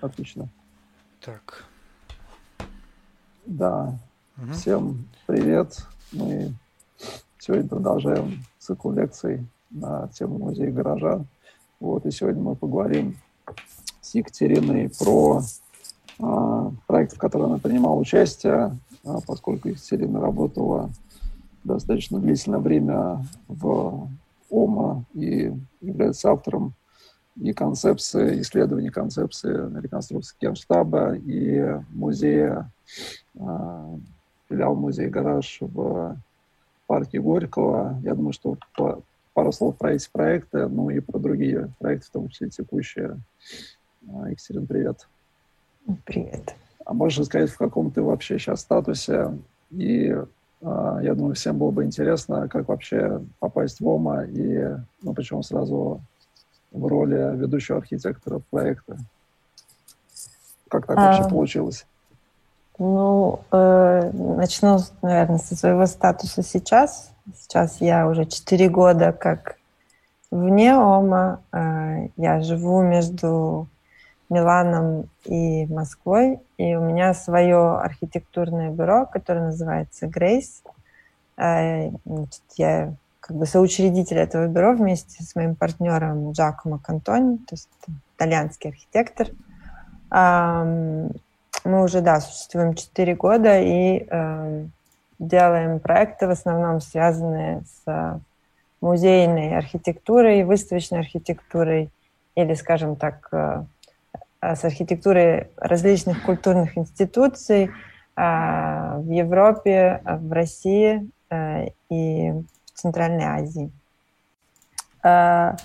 Отлично. Так. Да. Угу. Всем привет. Мы сегодня продолжаем цикл лекций на тему музея гаража. Вот, и сегодня мы поговорим с Екатериной про а, проект, в котором она принимала участие, а, поскольку Екатерина работала достаточно длительное время в ОМА и является автором и концепции, исследования концепции реконструкции Генштаба и музея, э, филиал музея «Гараж» в парке Горького. Я думаю, что пару слов про эти проекты, ну и про другие проекты, в том числе текущие. Э, Екатерина, привет. Привет. А можешь сказать, в каком ты вообще сейчас статусе? И я думаю, всем было бы интересно, как вообще попасть в ОМА и ну, почему сразу в роли ведущего архитектора проекта? Как так вообще а, получилось? Ну, э, начну, наверное, со своего статуса сейчас. Сейчас я уже 4 года как вне ОМА. Э, я живу между Миланом и Москвой, и у меня свое архитектурное бюро, которое называется Грейс. Э, я как бы соучредитель этого бюро вместе с моим партнером Джакомо Кантони, то есть итальянский архитектор. Мы уже, да, существуем 4 года и делаем проекты, в основном связанные с музейной архитектурой, выставочной архитектурой или, скажем так, э, с архитектурой различных культурных институций а, в Европе, в России э, и Центральной Азии. Э,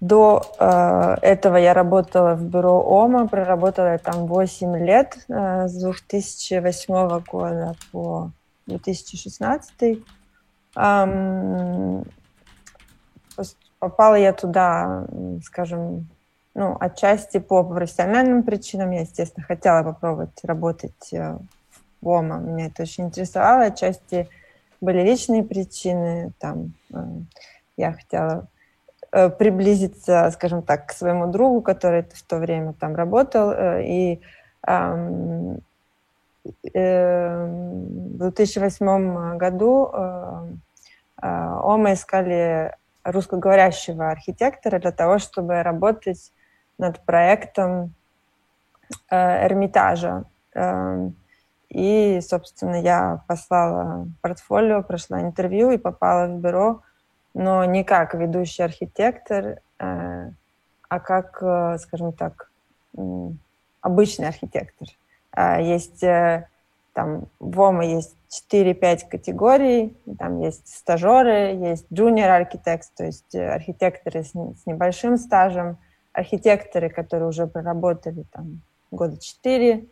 до э, этого я работала в бюро ОМА, проработала там 8 лет э, с 2008 года по 2016. Попала я туда, скажем, ну, отчасти по профессиональным причинам. Я, естественно, хотела попробовать работать в ОМА. Меня это очень интересовало. Отчасти были личные причины, там э, я хотела э, приблизиться, скажем так, к своему другу, который в то время там работал, э, и в 2008 году ОМА искали русскоговорящего архитектора для того, чтобы работать над проектом Эрмитажа. Эм, и, собственно, я послала портфолио, прошла интервью и попала в бюро, но не как ведущий архитектор, э, а как, э, скажем так, обычный архитектор. Э, есть там в ОМА есть 4-5 категорий, там есть стажеры, есть junior architects, то есть архитекторы с небольшим стажем, архитекторы, которые уже проработали там года 4,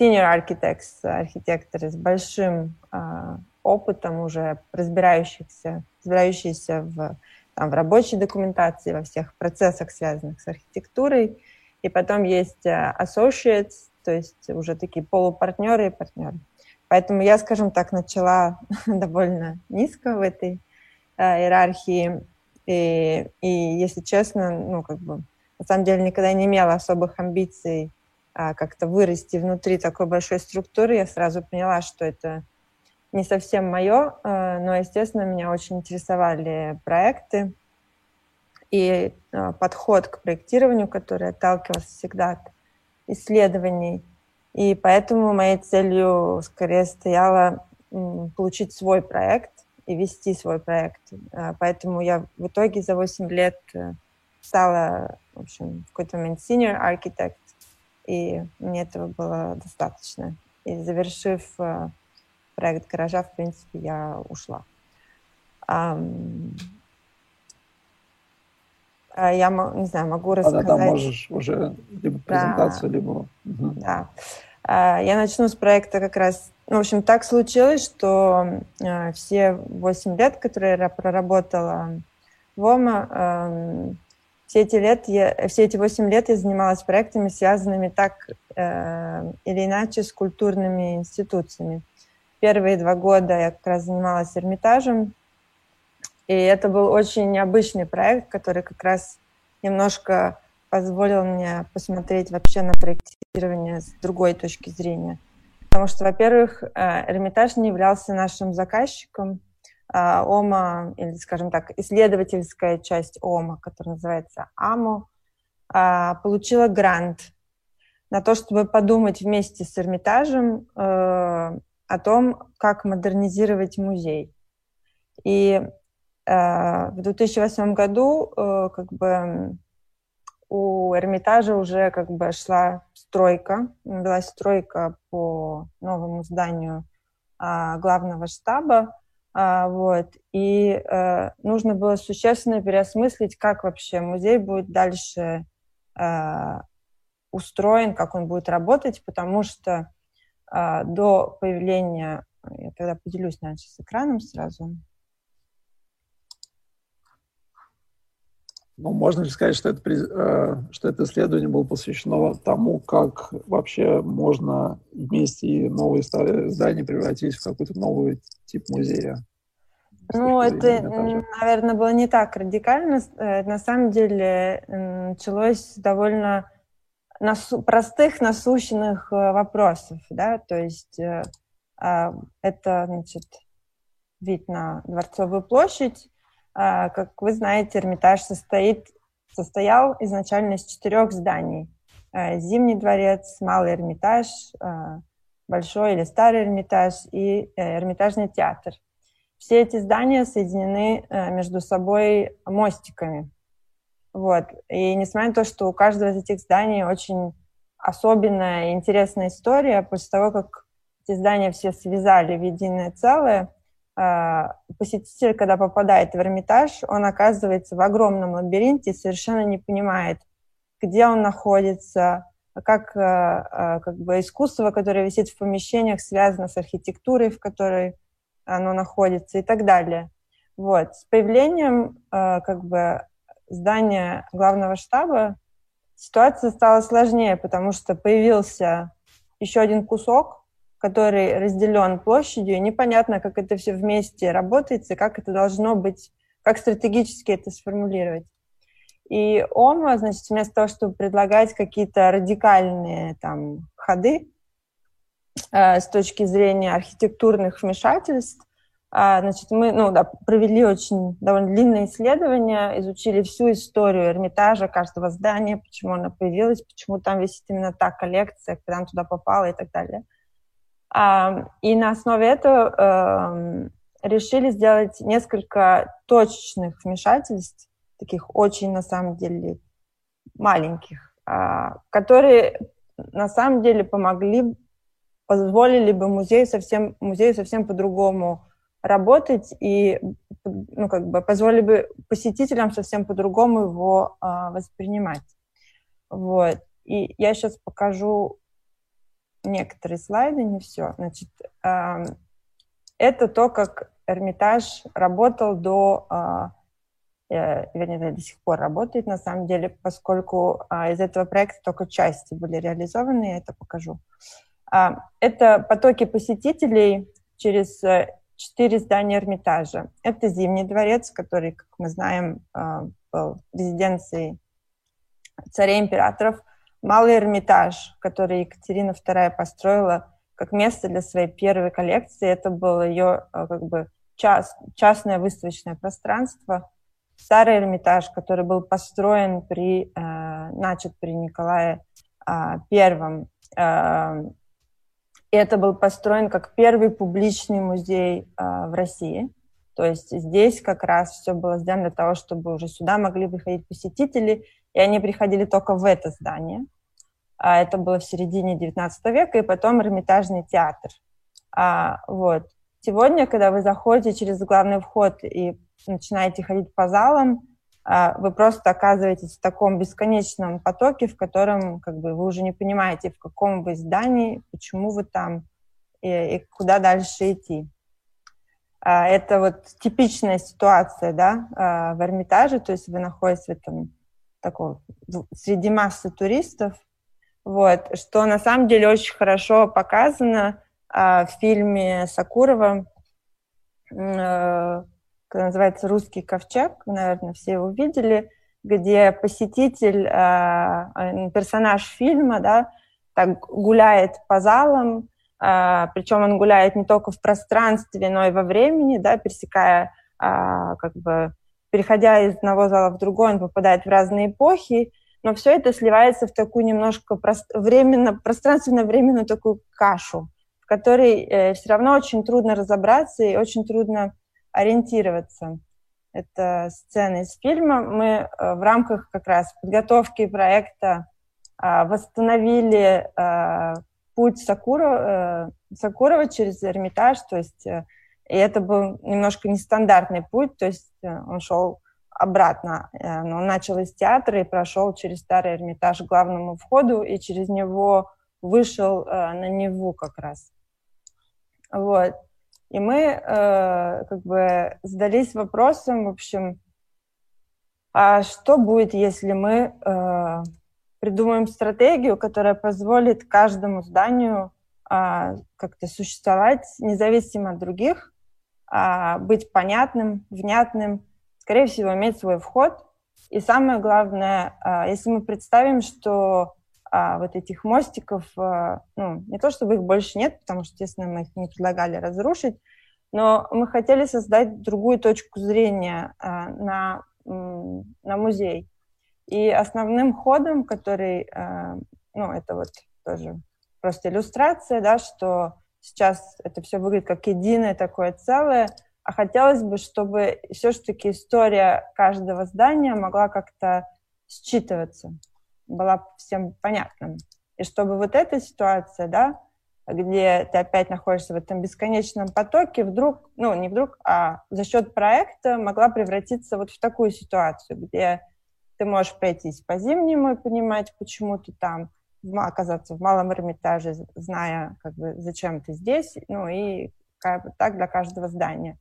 senior architects, архитекторы с большим э, опытом уже разбирающихся, разбирающиеся в, там, в рабочей документации, во всех процессах, связанных с архитектурой. И потом есть э, associates, то есть уже такие полупартнеры и партнеры. Поэтому я, скажем так, начала довольно низко в этой э, иерархии. И, и, если честно, ну, как бы, на самом деле никогда не имела особых амбиций а, как-то вырасти внутри такой большой структуры, я сразу поняла, что это не совсем мое, а, но, естественно, меня очень интересовали проекты и а, подход к проектированию, который отталкивался всегда от исследований. И поэтому моей целью скорее стояло получить свой проект и вести свой проект. Поэтому я в итоге за 8 лет э, стала, в общем, в какой-то момент senior architect, и мне этого было достаточно. И завершив э, проект гаража, в принципе, я ушла. А, я не знаю, могу рассказать. Да, да, можешь уже либо презентацию, да. либо. Да. А, я начну с проекта как раз. Ну, в общем, так случилось, что э, все 8 лет, которые я проработала в ОМА, эм, все эти, лет я, все эти 8 лет я занималась проектами, связанными так э, или иначе с культурными институциями. Первые два года я как раз занималась Эрмитажем, и это был очень необычный проект, который как раз немножко позволил мне посмотреть вообще на проектирование с другой точки зрения. Потому что, во-первых, э, Эрмитаж не являлся нашим заказчиком. А, ОМА, или, скажем так, исследовательская часть ОМА, которая называется АМО, а, получила грант на то, чтобы подумать вместе с Эрмитажем э, о том, как модернизировать музей. И э, в 2008 году э, как бы у Эрмитажа уже как бы шла стройка, велась стройка по новому зданию э, главного штаба, вот, и э, нужно было существенно переосмыслить, как вообще музей будет дальше э, устроен, как он будет работать, потому что э, до появления, я тогда поделюсь, наверное, с экраном сразу. Ну, можно ли сказать, что это, э, что это исследование было посвящено тому, как вообще можно вместе новые здания превратить в какой-то новый тип музея? Ну, это, наверное, было не так радикально. Э, на самом деле началось довольно насу простых, насущных э, вопросов, да, то есть э, это, значит, вид на Дворцовую площадь. Э, как вы знаете, Эрмитаж состоит, состоял изначально из четырех зданий. Э, Зимний дворец, Малый Эрмитаж, э, Большой или Старый Эрмитаж и э, Эрмитажный театр. Все эти здания соединены э, между собой мостиками. Вот. И несмотря на то, что у каждого из этих зданий очень особенная и интересная история, после того, как эти здания все связали в единое целое, а, посетитель, когда попадает в Эрмитаж, он оказывается в огромном лабиринте и совершенно не понимает, где он находится, как, а, а, как бы искусство, которое висит в помещениях, связано с архитектурой, в которой оно находится и так далее. Вот. С появлением как бы здания главного штаба ситуация стала сложнее, потому что появился еще один кусок, который разделен площадью, и непонятно, как это все вместе работает, и как это должно быть, как стратегически это сформулировать. И ОМА, значит, вместо того, чтобы предлагать какие-то радикальные там ходы э, с точки зрения архитектурных вмешательств, а, значит, мы ну, да, провели очень довольно длинное исследование, изучили всю историю Эрмитажа, каждого здания, почему оно появилось, почему там висит именно та коллекция, когда она туда попала и так далее. И на основе этого эм, решили сделать несколько точечных вмешательств, таких очень, на самом деле, маленьких, а, которые на самом деле помогли, позволили бы музею совсем, музею совсем по-другому работать и ну, как бы позволили бы посетителям совсем по-другому его а, воспринимать. Вот. И я сейчас покажу некоторые слайды, не все. Значит, это то, как Эрмитаж работал до, а, э, вернее, до сих пор работает на самом деле, поскольку а, из этого проекта только части были реализованы, я это покажу. А, это потоки посетителей через э, четыре здания Эрмитажа. Это Зимний дворец, который, как мы знаем, был резиденцией царей-императоров. Малый Эрмитаж, который Екатерина II построила как место для своей первой коллекции. Это было ее а, как бы част, частное выставочное пространство. Старый Эрмитаж, который был построен при, э, начат при Николае э, Первом, э, и это был построен как первый публичный музей э, в России. То есть здесь как раз все было сделано для того, чтобы уже сюда могли приходить посетители, и они приходили только в это здание. А это было в середине XIX века, и потом Эрмитажный театр. А, вот. Сегодня, когда вы заходите через главный вход и начинаете ходить по залам, а, вы просто оказываетесь в таком бесконечном потоке, в котором как бы, вы уже не понимаете, в каком вы здании, почему вы там и, и куда дальше идти. А, это вот типичная ситуация да, в Эрмитаже, то есть вы находитесь в этом таком, среди массы туристов, вот, что на самом деле очень хорошо показано в фильме Сакурова, который называется «Русский ковчег», наверное, все его видели, где посетитель, персонаж фильма, да, так гуляет по залам, причем он гуляет не только в пространстве, но и во времени, да, пересекая как бы переходя из одного зала в другой, он попадает в разные эпохи, но все это сливается в такую немножко прост... временно, пространственно-временную такую кашу, в которой э, все равно очень трудно разобраться и очень трудно ориентироваться. Это сцена из фильма. Мы э, в рамках как раз подготовки проекта э, восстановили э, путь Сакура, э, Сакурова через Эрмитаж, то есть э, и это был немножко нестандартный путь, то есть э, он шел обратно. Э, он начал из театра и прошел через старый Эрмитаж к главному входу, и через него вышел э, на Неву как раз. Вот. И мы как бы задались вопросом, в общем, а что будет, если мы придумаем стратегию, которая позволит каждому зданию как-то существовать независимо от других, а, быть понятным, внятным, скорее всего, иметь свой вход. И самое главное, а, если мы представим, что а, вот этих мостиков, ну, не то чтобы их больше нет, потому что, естественно, мы их не предлагали разрушить, но мы хотели создать другую точку зрения на, на музей. И основным ходом, который, ну, это вот тоже просто иллюстрация, да, что сейчас это все выглядит как единое такое целое, а хотелось бы, чтобы все-таки история каждого здания могла как-то считываться, была всем понятна. И чтобы вот эта ситуация, да, где ты опять находишься в этом бесконечном потоке, вдруг, ну, не вдруг, а за счет проекта могла превратиться вот в такую ситуацию, где ты можешь пройтись по зимнему и понимать, почему ты там, оказаться в малом Эрмитаже, зная, как бы, зачем ты здесь, ну и как бы, так для каждого здания.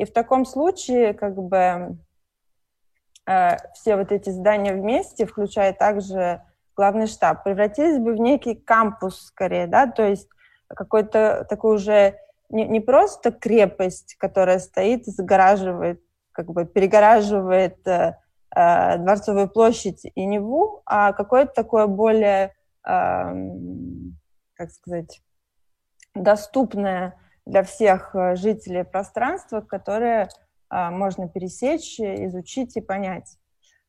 И в таком случае, как бы, э, все вот эти здания вместе, включая также главный штаб, превратились бы в некий кампус скорее, да, то есть какой-то такой уже не, не просто крепость, которая стоит и загораживает, как бы перегораживает э, э, Дворцовую площадь и Неву, а какое-то такое более как сказать, доступное для всех э, жителей пространство, которое а, можно пересечь, изучить и понять.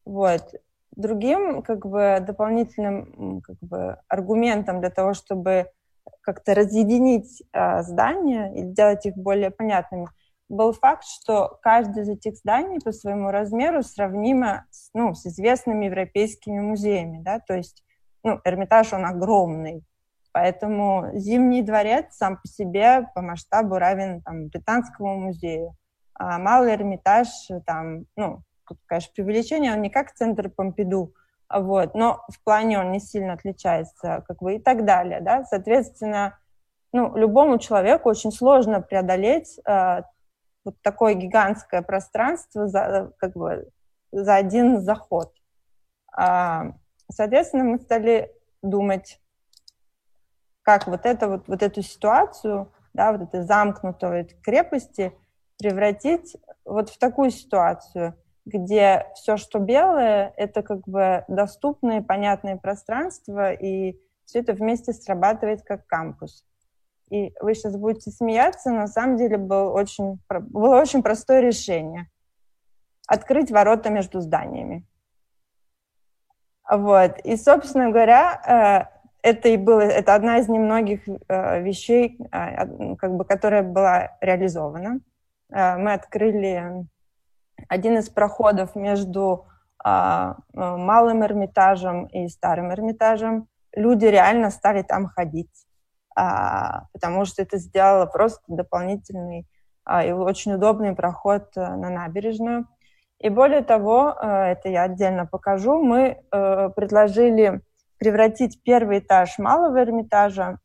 Вот. Другим как бы, дополнительным как бы, аргументом для того, чтобы как-то разъединить а, здания и сделать их более понятными, был факт, что каждое из этих зданий по своему размеру сравнимо с, ну, с известными европейскими музеями. Да? То есть ну, Эрмитаж, он огромный, поэтому Зимний дворец сам по себе по масштабу равен там, Британскому музею. А Малый Эрмитаж, там, ну, тут, конечно, преувеличение, он не как центр Помпиду, вот, но в плане он не сильно отличается, как бы и так далее, да, соответственно, ну, любому человеку очень сложно преодолеть э, вот такое гигантское пространство за, как бы, за один заход. А, Соответственно, мы стали думать, как вот, это, вот, вот эту ситуацию, да, вот этой замкнутой крепости превратить вот в такую ситуацию, где все, что белое, это как бы доступное, понятное пространство, и все это вместе срабатывает как кампус. И вы сейчас будете смеяться, но на самом деле был очень, было очень простое решение. Открыть ворота между зданиями. Вот. И, собственно говоря, э, это и было, это одна из немногих э, вещей, э, как бы, которая была реализована. Мы открыли один из проходов между малым Эрмитажем и старым Эрмитажем. Люди реально стали там ходить, потому что это сделало просто дополнительный и очень удобный проход на набережную. И более того, э, это я отдельно покажу, мы э, предложили превратить первый этаж малого Эрмитажа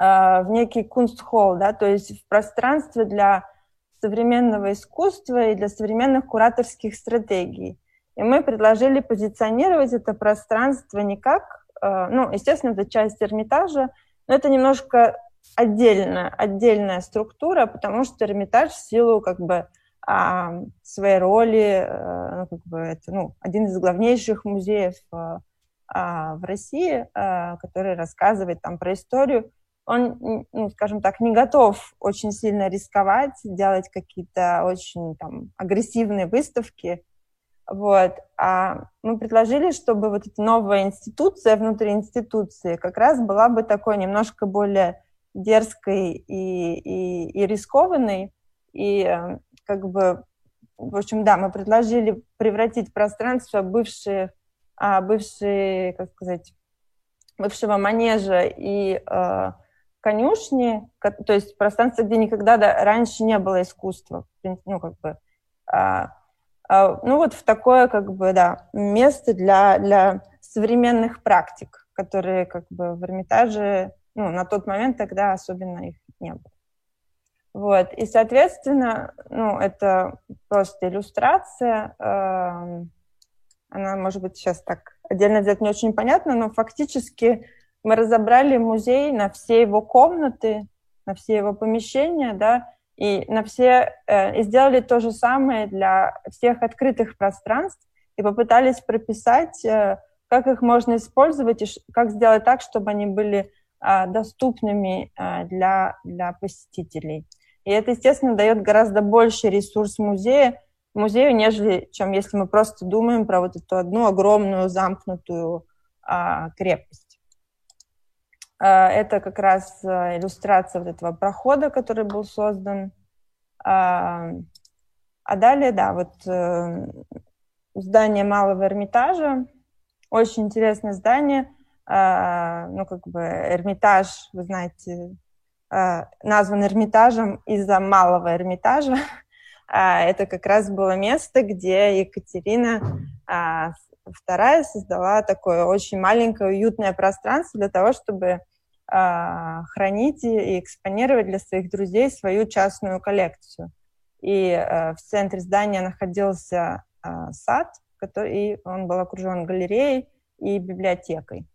э, в некий кунстхолл, да, то есть в пространство для современного искусства и для современных кураторских стратегий. И мы предложили позиционировать это пространство не как, ну, естественно, это часть Эрмитажа, но это немножко отдельная, отдельная структура, потому что Эрмитаж в силу как бы а, своей роли, а, ну, как бы это ну, один из главнейших музеев а, в России, а, который рассказывает там про историю, он, ну, скажем так, не готов очень сильно рисковать, делать какие-то очень там агрессивные выставки, вот. А мы предложили, чтобы вот эта новая институция внутри институции как раз была бы такой немножко более дерзкой и, и, и рискованной. И э, как бы, в общем, да, мы предложили превратить пространство бывшие, а, бывшие как сказать, бывшего манежа и э, конюшни, то есть пространство, где никогда да, раньше не было искусства, ну, как бы, э, а, ну вот в такое, как бы, да, место для, для современных практик, которые как бы в Эрмитаже, ну, на тот момент тогда особенно их не было. Вот, и, соответственно, ну, это просто иллюстрация, э, она, может быть, сейчас так отдельно взять не очень понятно, но фактически мы разобрали музей на все его комнаты, на все его помещения, да, и на все э, и сделали то же самое для всех открытых пространств и попытались прописать, э, как их можно использовать и как сделать так, чтобы они были э, доступными э, для, для посетителей. И это, естественно, дает гораздо больше ресурс музея, музею, нежели чем если мы просто думаем про вот эту одну огромную замкнутую э, крепость. А, это как раз а, иллюстрация вот этого прохода, который был создан. А, а далее, да, вот э, здание Малого Эрмитажа. Очень интересное здание. Ну, как бы Эрмитаж, вы знаете, назван Эрмитажем из-за Малого Эрмитажа. Это как раз было место, где Екатерина вторая создала такое очень маленькое уютное пространство для того, чтобы э, хранить и экспонировать для своих друзей свою частную коллекцию. И э, в центре здания находился сад, который, и он был окружен галереей и библиотекой.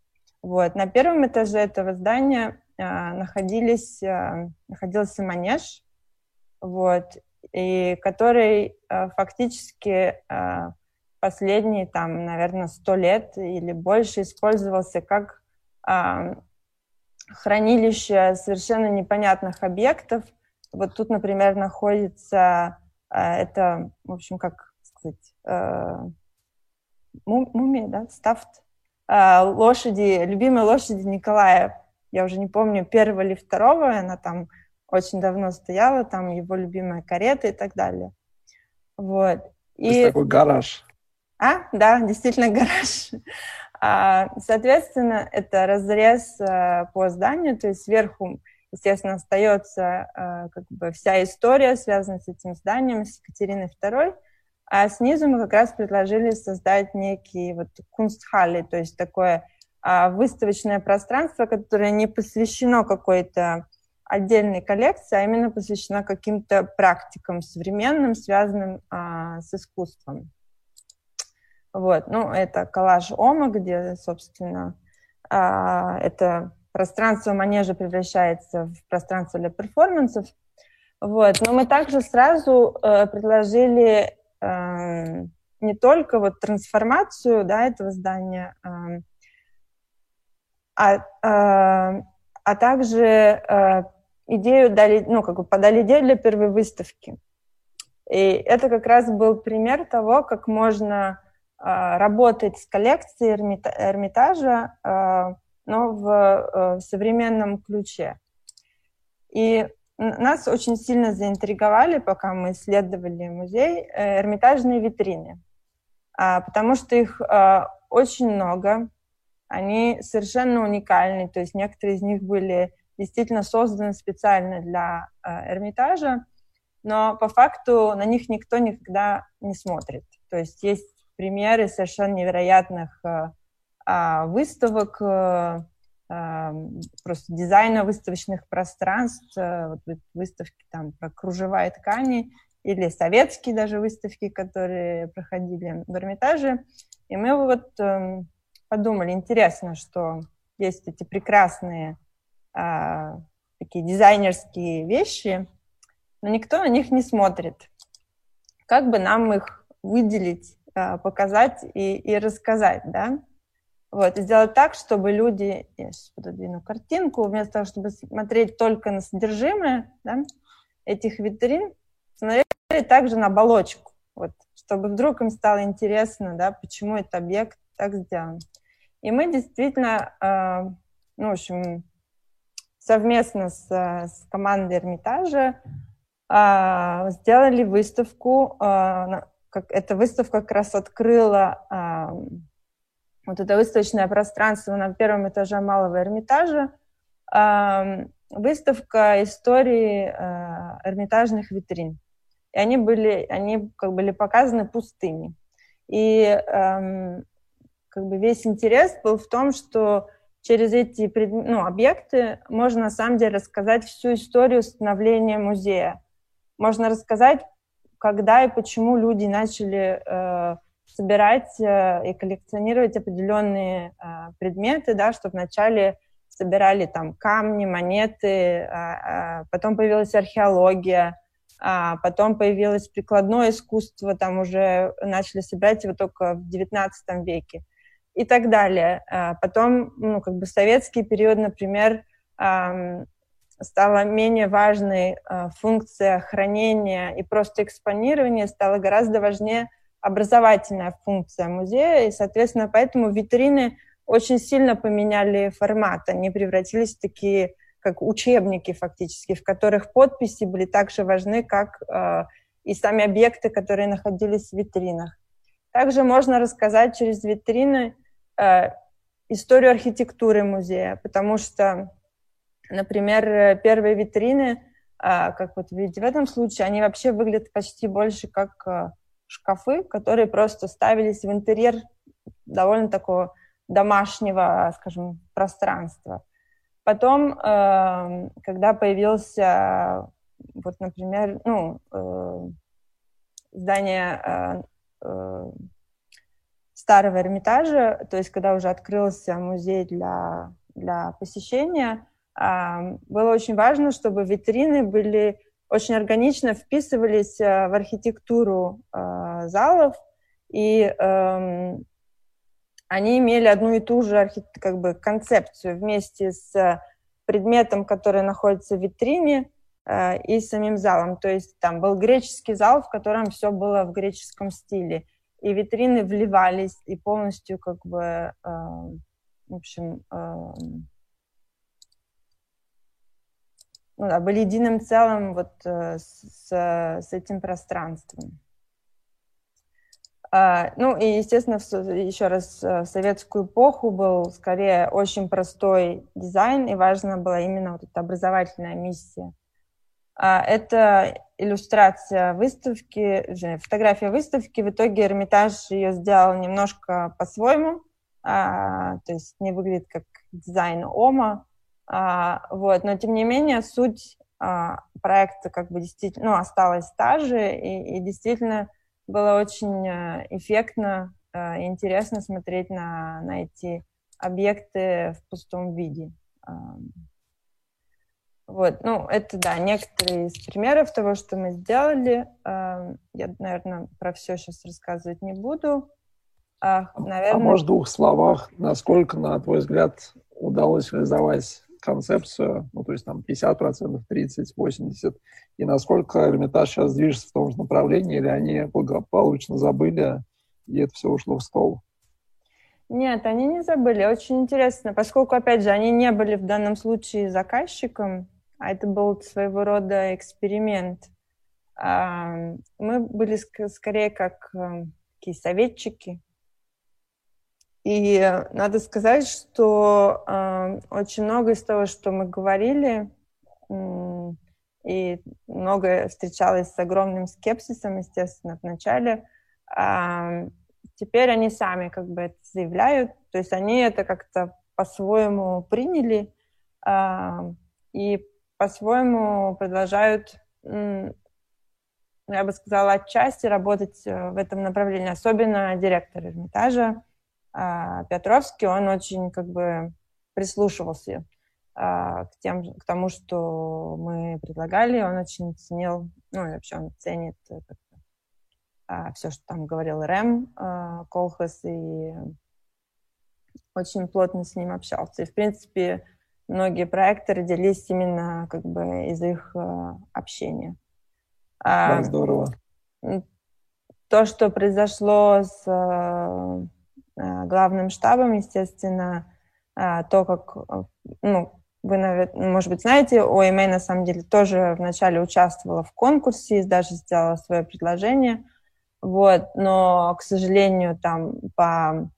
Вот. На первом этаже этого здания находились, находился манеж, вот, и который э, фактически э, последние, там, наверное, сто лет или больше использовался как хранилище совершенно непонятных объектов. Вот тут, например, находится э, это, в общем, как сказать, мумия, да, стафт, лошади, любимой лошади Николая. Я уже не помню, первого или второго, она там очень давно стояла, там его любимая карета и так далее. Вот. И... такой гараж. А, да, действительно гараж. А, соответственно, это разрез э, по зданию, то есть сверху, естественно, остается э, как бы вся история, связанная с этим зданием, с Екатериной II, а снизу мы как раз предложили создать некий вот кунстхалли, то есть такое а, выставочное пространство, которое не посвящено какой-то отдельной коллекции, а именно посвящено каким-то практикам современным, связанным а, с искусством. Вот, ну, это коллаж Ома, где, собственно, а, это пространство манежа превращается в пространство для перформансов. Вот, но мы также сразу э, предложили э, не только вот трансформацию, да, этого здания, э, а, э, а также э, идею дали, ну, как бы подали идею для первой выставки. И это как раз был пример того, как можно а, работать с коллекцией Эрмитажа, а, но в, э, современном ключе. И нас очень сильно заинтриговали, пока мы исследовали музей, э, эрмитажные витрины, а, потому что их очень много, они совершенно уникальны, то есть некоторые из них были действительно созданы специально для Эрмитажа, но по факту на них никто никогда не смотрит. То есть есть примеры совершенно невероятных э, а, выставок, э, просто дизайна выставочных пространств, э, выставки там про кружевая ткани или советские даже выставки, которые проходили в Эрмитаже. И мы вот эм, подумали, интересно, что есть эти прекрасные а, такие дизайнерские вещи, но никто на них не смотрит. Как бы нам их выделить, а, показать и, и рассказать, да? Вот, и сделать так, чтобы люди, я сейчас пододвину картинку, вместо того, чтобы смотреть только на содержимое да, этих витрин, смотреть также на оболочку, вот, чтобы вдруг им стало интересно, да, почему этот объект так сделан. И мы действительно, э, ну, в общем, совместно с, с командой Эрмитажа э, сделали выставку, э, как, эта выставка как раз открыла э, вот это выставочное пространство на первом этаже Малого Эрмитажа, э, выставка истории э, эрмитажных витрин. И они были, они как были показаны пустыми. И эм, как бы весь интерес был в том, что через эти ну, объекты можно на самом деле рассказать всю историю становления музея. Можно рассказать, когда и почему люди начали э, собирать э, и коллекционировать определенные э, предметы, да, что вначале собирали там камни, монеты, а, а потом появилась археология, а потом появилось прикладное искусство, там уже начали собирать его только в XIX веке и так далее. А потом, ну, как бы советский период, например, стала менее важной а, функция хранения и просто экспонирования, стала гораздо важнее образовательная функция музея, и, соответственно, поэтому витрины очень сильно поменяли формат. Они превратились в такие, как учебники фактически, в которых подписи были так же важны, как э, и сами объекты, которые находились в витринах. Также можно рассказать через витрины историю архитектуры музея, потому что, например, первые витрины, э, как вот видите в этом случае, они вообще выглядят почти больше как э, шкафы, которые просто ставились в интерьер довольно такого домашнего, скажем, пространства. Потом, э, когда появился, вот, например, ну, э, здание э, э, старого Эрмитажа, то есть когда уже открылся музей для, для посещения, э, было очень важно, чтобы витрины были очень органично вписывались э, в архитектуру э, залов, и э, они имели одну и ту же как бы, концепцию вместе с предметом, который находится в витрине, э, и самим залом. То есть там был греческий зал, в котором все было в греческом стиле. И витрины вливались и полностью как бы, э, в общем, э, ну, да, были единым целым вот э, с, с этим пространством. А, ну и, естественно, еще раз, э, в советскую эпоху был скорее очень простой дизайн, и важна была именно вот эта образовательная миссия. А, это иллюстрация выставки, фотография выставки. В итоге Эрмитаж ее сделал немножко по-своему, а, то есть не выглядит как дизайн Ома, вот, но тем не менее суть проекта как бы действительно ну, осталась та же, и, и действительно было очень э, эффектно э, и интересно смотреть на, на эти объекты в пустом виде. Вот, ну, это, да, некоторые из примеров того, что мы сделали. Я, наверное, про все сейчас рассказывать не буду. А, наверное... а может, в двух словах, насколько, на твой взгляд, удалось реализовать концепцию, ну, то есть там 50%, 30, 80, и насколько Эрмитаж сейчас движется в том же направлении, или они благополучно забыли, и это все ушло в стол? Нет, они не забыли. Очень интересно, поскольку, опять же, они не были в данном случае заказчиком, а это был своего рода эксперимент. А, мы были скорее как э, такие советчики, и надо сказать, что э, очень много из того, что мы говорили, и многое встречалось с огромным скепсисом, естественно, в начале, э, теперь они сами как бы это заявляют, то есть они это как-то по-своему приняли э, и по-своему продолжают, э, я бы сказала, отчасти работать э, в этом направлении, особенно директор Эрмитажа, а Петровский, он очень как бы прислушивался к, тем, к тому, что мы предлагали. Он очень ценил, ну, и вообще он ценит все, что там говорил Рэм Колхас, и очень плотно с ним общался. И, в принципе, многие проекты родились именно как бы из их общения. Да, здорово. То, что произошло с э, э, главным штабом, естественно, э, то, как, ну, вы, наверное, может быть, знаете, ОМА на самом деле тоже вначале участвовала в конкурсе, даже сделала свое предложение, вот, но, к сожалению, там по,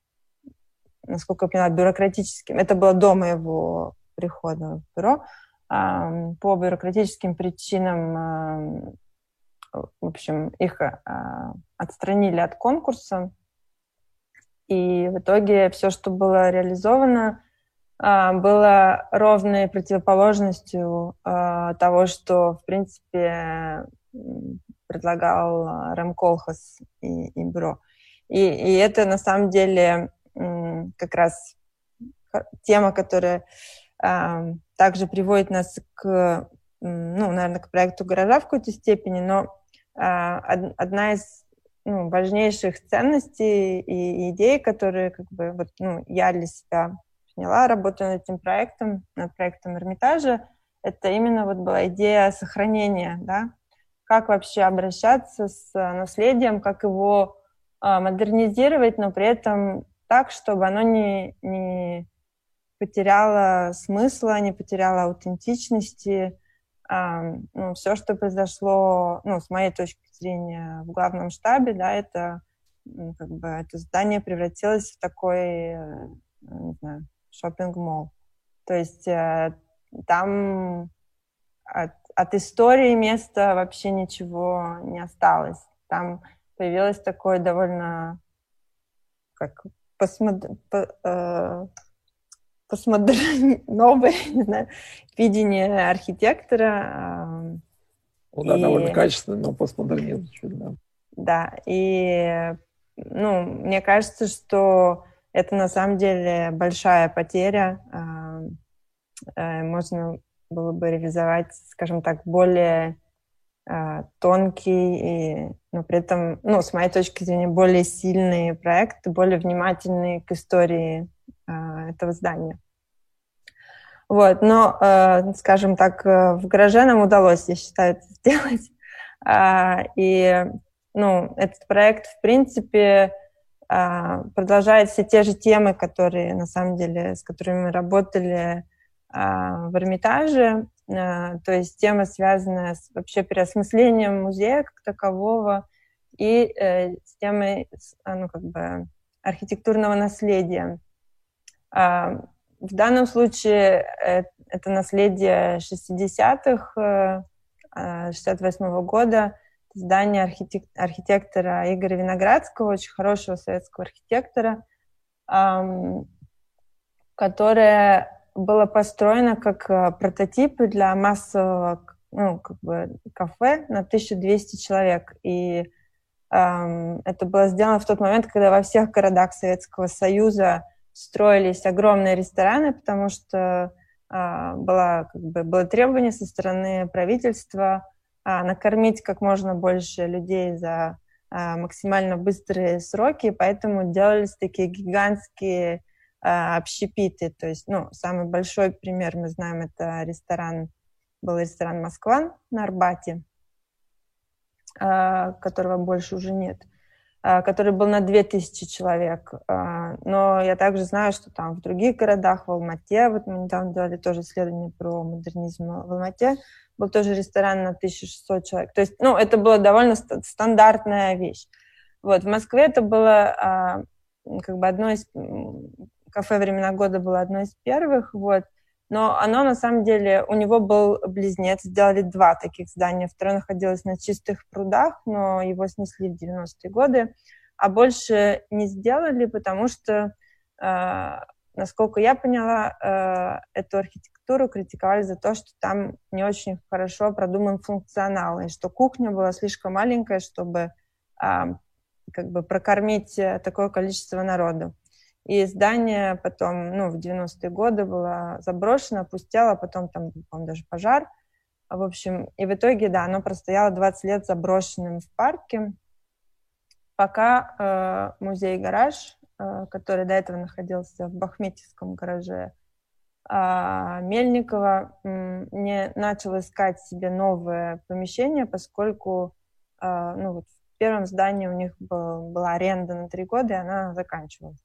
насколько я поняла, бюрократическим, это было до моего прихода в бюро, по бюрократическим причинам в общем, их а, отстранили от конкурса. И в итоге все, что было реализовано, а, было ровной противоположностью а, того, что, в принципе, предлагал Рэм Колхас и, и бюро. И, и это, на самом деле, как раз тема, которая также приводит нас к, ну, наверное, к проекту гаража в какой-то степени, но а, одна из ну, важнейших ценностей и идей, которые как бы вот, ну, я для себя поняла, работая над этим проектом, над проектом Эрмитажа, это именно вот была идея сохранения, да, как вообще обращаться с наследием, как его э, модернизировать, но при этом так, чтобы оно не, не потеряло смысла, не потеряло аутентичности, ну, все, что произошло, ну, с моей точки зрения, в главном штабе, да, это как бы это здание превратилось в такой, э, не знаю, шопинг-молл. То есть э, там от, от истории места вообще ничего не осталось. Там появилось такое довольно как посмод... по, э, постмодерн... новое, не знаю, видение архитектора. Ну да, и... довольно качественное, но постмодернизм чуть, да. Да, и ну, мне кажется, что это на самом деле большая потеря. Э, можно было бы реализовать, скажем так, более э, тонкий и, но при этом, ну, с моей точки зрения, более сильный проект, более внимательный к истории этого здания. Вот, но, э, скажем так, э, в гараже нам удалось, я считаю, это сделать. А, и, ну, этот проект, в принципе, а, продолжает все те же темы, которые, на самом деле, с которыми мы работали а, в Эрмитаже. То есть тема, связанная с вообще переосмыслением музея как такового и э, с темой, ну, как бы, архитектурного наследия. А, в данном случае э, это наследие 60-х, 68 -го года, здание архитек архитектора Игоря Виноградского, очень хорошего советского архитектора, которое было построено как э, прототип для массового ну, как бы кафе на 1200 человек. И это было сделано в тот момент, когда во всех городах Советского Союза строились огромные рестораны, потому что а, была, как бы, было требование со стороны правительства а, накормить как можно больше людей за а, максимально быстрые сроки, поэтому делались такие гигантские а, общепиты. То есть, ну, самый большой пример мы знаем, это ресторан, был ресторан «Москва» на Арбате, а, которого больше уже нет. А, который был на 2000 человек. А, но я также знаю, что там в других городах, в Алмате, вот мы недавно делали тоже исследование про модернизм в Алмате, был тоже ресторан на 1600 человек. То есть, ну, это была довольно стандартная вещь. Вот, в Москве это было а, как бы одно из... Кафе «Времена года» было одно из первых, вот, но оно на самом деле, у него был близнец, сделали два таких здания. Второе находилось на чистых прудах, но его снесли в 90-е годы, а больше не сделали, потому что, э, насколько я поняла, э, эту архитектуру критиковали за то, что там не очень хорошо продуман функционал, и что кухня была слишком маленькая, чтобы э, как бы прокормить такое количество народу. И здание потом, ну, в 90-е годы было заброшено, опустело, потом там, по даже пожар. В общем, и в итоге, да, оно простояло 20 лет заброшенным в парке, пока э, музей-гараж, э, который до этого находился в Бахметьевском гараже, э, Мельникова э, не начал искать себе новое помещение, поскольку э, ну, вот в первом здании у них был, была аренда на три года, и она заканчивалась.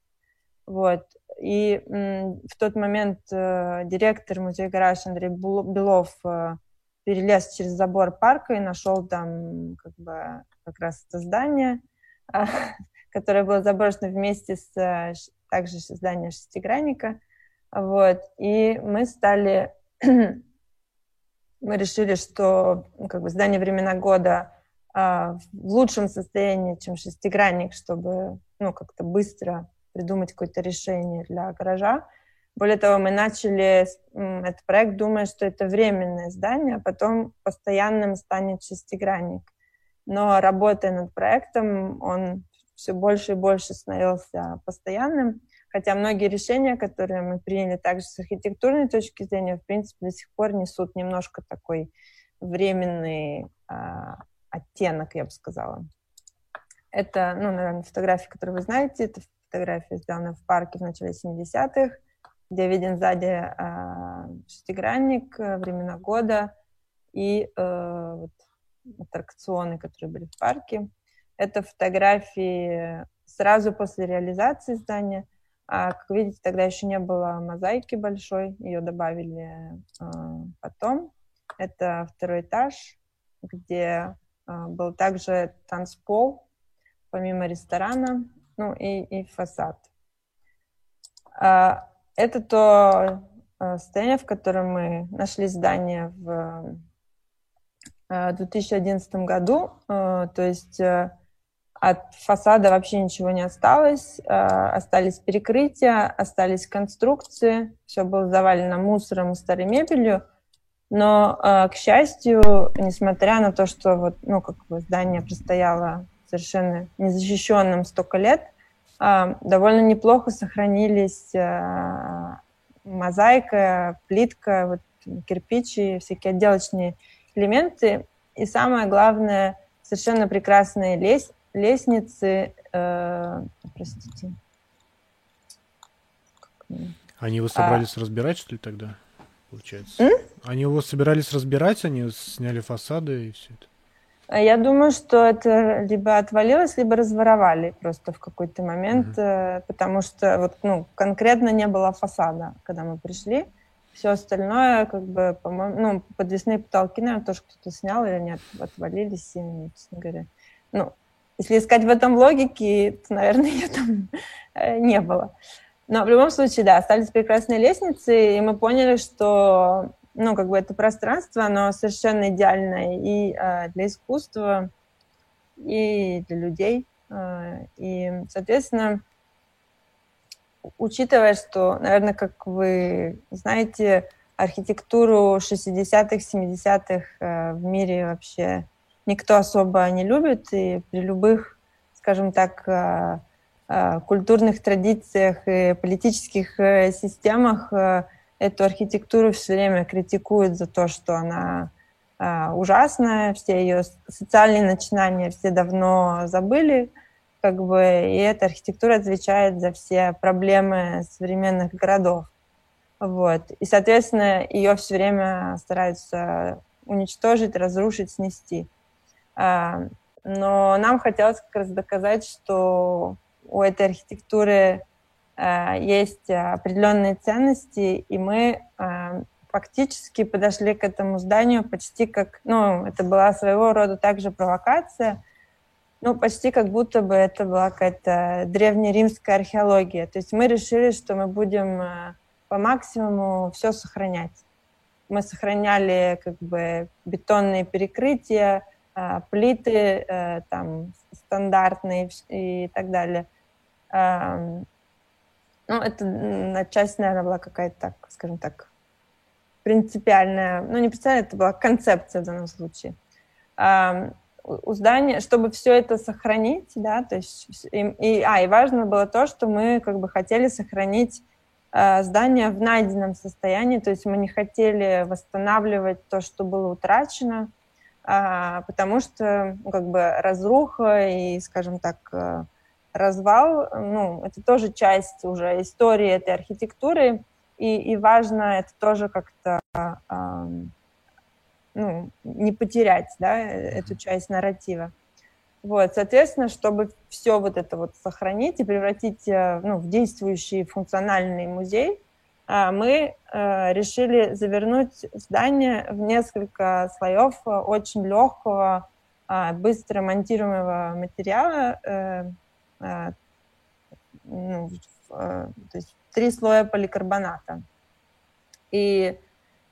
Вот. И в тот момент э, директор музея гараж Андрей Белов э, перелез через забор парка и нашел там как бы как раз это здание, э, которое было заброшено вместе с э, также зданием шестигранника. Вот. И мы стали... мы решили, что ну, как бы здание времена года э, в лучшем состоянии, чем шестигранник, чтобы ну, как-то быстро придумать какое-то решение для гаража. Более того, мы начали этот проект, думая, что это временное здание, а потом постоянным станет шестигранник. Но работая над проектом, он все больше и больше становился постоянным, хотя многие решения, которые мы приняли также с архитектурной точки зрения, в принципе, до сих пор несут немножко такой временный а, оттенок, я бы сказала. Это, ну, наверное, фотографии, которые вы знаете, это фотография сделана в парке в начале 70-х, где виден сзади э, шестигранник, времена года и э, вот, аттракционы, которые были в парке. Это фотографии сразу после реализации здания. А, как видите, тогда еще не было мозаики большой, ее добавили э, потом. Это второй этаж, где э, был также танцпол, помимо ресторана ну и, и фасад. А, это то а, состояние, в котором мы нашли здание в 2011 а, году. То есть э, от фасада вообще ничего не осталось. Остались перекрытия, остались конструкции. Все было завалено мусором и старой мебелью. Но, к счастью, несмотря на то, что вот, ну, как бы здание простояло совершенно незащищенным столько лет, а, довольно неплохо сохранились а, мозаика, плитка, вот, кирпичи, всякие отделочные элементы. И самое главное, совершенно прекрасные лес, лестницы. Э, простите. Они его собрались а... разбирать, что ли, тогда, получается? М? Они его собирались разбирать, они сняли фасады и все это? А я думаю, что это либо отвалилось, либо разворовали просто в какой-то момент, mm-hmm. потому что вот, ну, конкретно не было фасада, когда мы пришли. Все остальное, как бы, по-моему, ну, подвесные потолки, наверное, тоже кто-то снял или нет, отвалились, и, честно говоря. Ну, если искать в этом логике, то, наверное, ее там э, не было. Но в любом случае, да, остались прекрасные лестницы, и мы поняли, что ну, как бы это пространство, оно совершенно идеальное и э, для искусства, и для людей. Э, и, соответственно, учитывая, что, наверное, как вы знаете, архитектуру 60-х, 70-х э, в мире вообще никто особо не любит, и при любых, скажем так, э, культурных традициях и политических э, системах эту архитектуру все время критикуют за то, что она э, ужасная, все ее социальные начинания все давно забыли, как бы, и эта архитектура отвечает за все проблемы современных городов. Вот. И, соответственно, ее все время стараются уничтожить, разрушить, снести. А, но нам хотелось как раз доказать, что у этой архитектуры есть определенные ценности, и мы э, фактически подошли к этому зданию почти как, ну, это была своего рода также провокация, ну, почти как будто бы это была какая-то древнеримская археология. То есть мы решили, что мы будем э, по максимуму все сохранять. Мы сохраняли как бы бетонные перекрытия, плиты там стандартные и так далее. Ну, это часть, наверное, была какая-то, так, скажем так, принципиальная, ну, не принципиальная, это была концепция в данном случае. у здания, чтобы все это сохранить, да, то есть и, и, а, и важно было то, что мы как бы хотели сохранить э, здание в найденном состоянии, то есть мы не хотели восстанавливать то, что было утрачено, э, потому что ну, как бы разруха и, скажем так, э, развал, ну, это тоже часть уже истории этой архитектуры, и, и важно это тоже как-то э, ну, не потерять, да, эту часть нарратива. Вот, соответственно, чтобы все вот это вот сохранить и превратить э, ну, в действующий функциональный музей, э, мы э, решили завернуть здание в несколько слоев очень легкого, быстро монтируемого материала, ну, то есть три слоя поликарбоната. И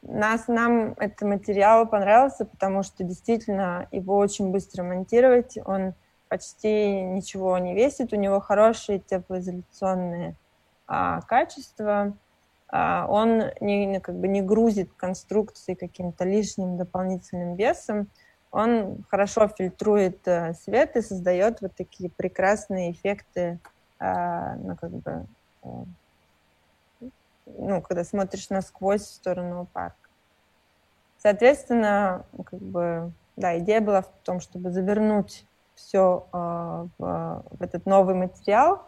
нас, нам этот материал понравился, потому что действительно его очень быстро монтировать. Он почти ничего не весит, у него хорошие теплоизоляционные а, качества. А, он не, как бы не грузит конструкции каким-то лишним дополнительным весом. Он хорошо фильтрует а, свет и создает вот такие прекрасные эффекты, а, ну, как бы, а, ну, когда смотришь насквозь в сторону парка. Соответственно, как бы, да, идея была в том, чтобы завернуть все э, в, в этот новый материал.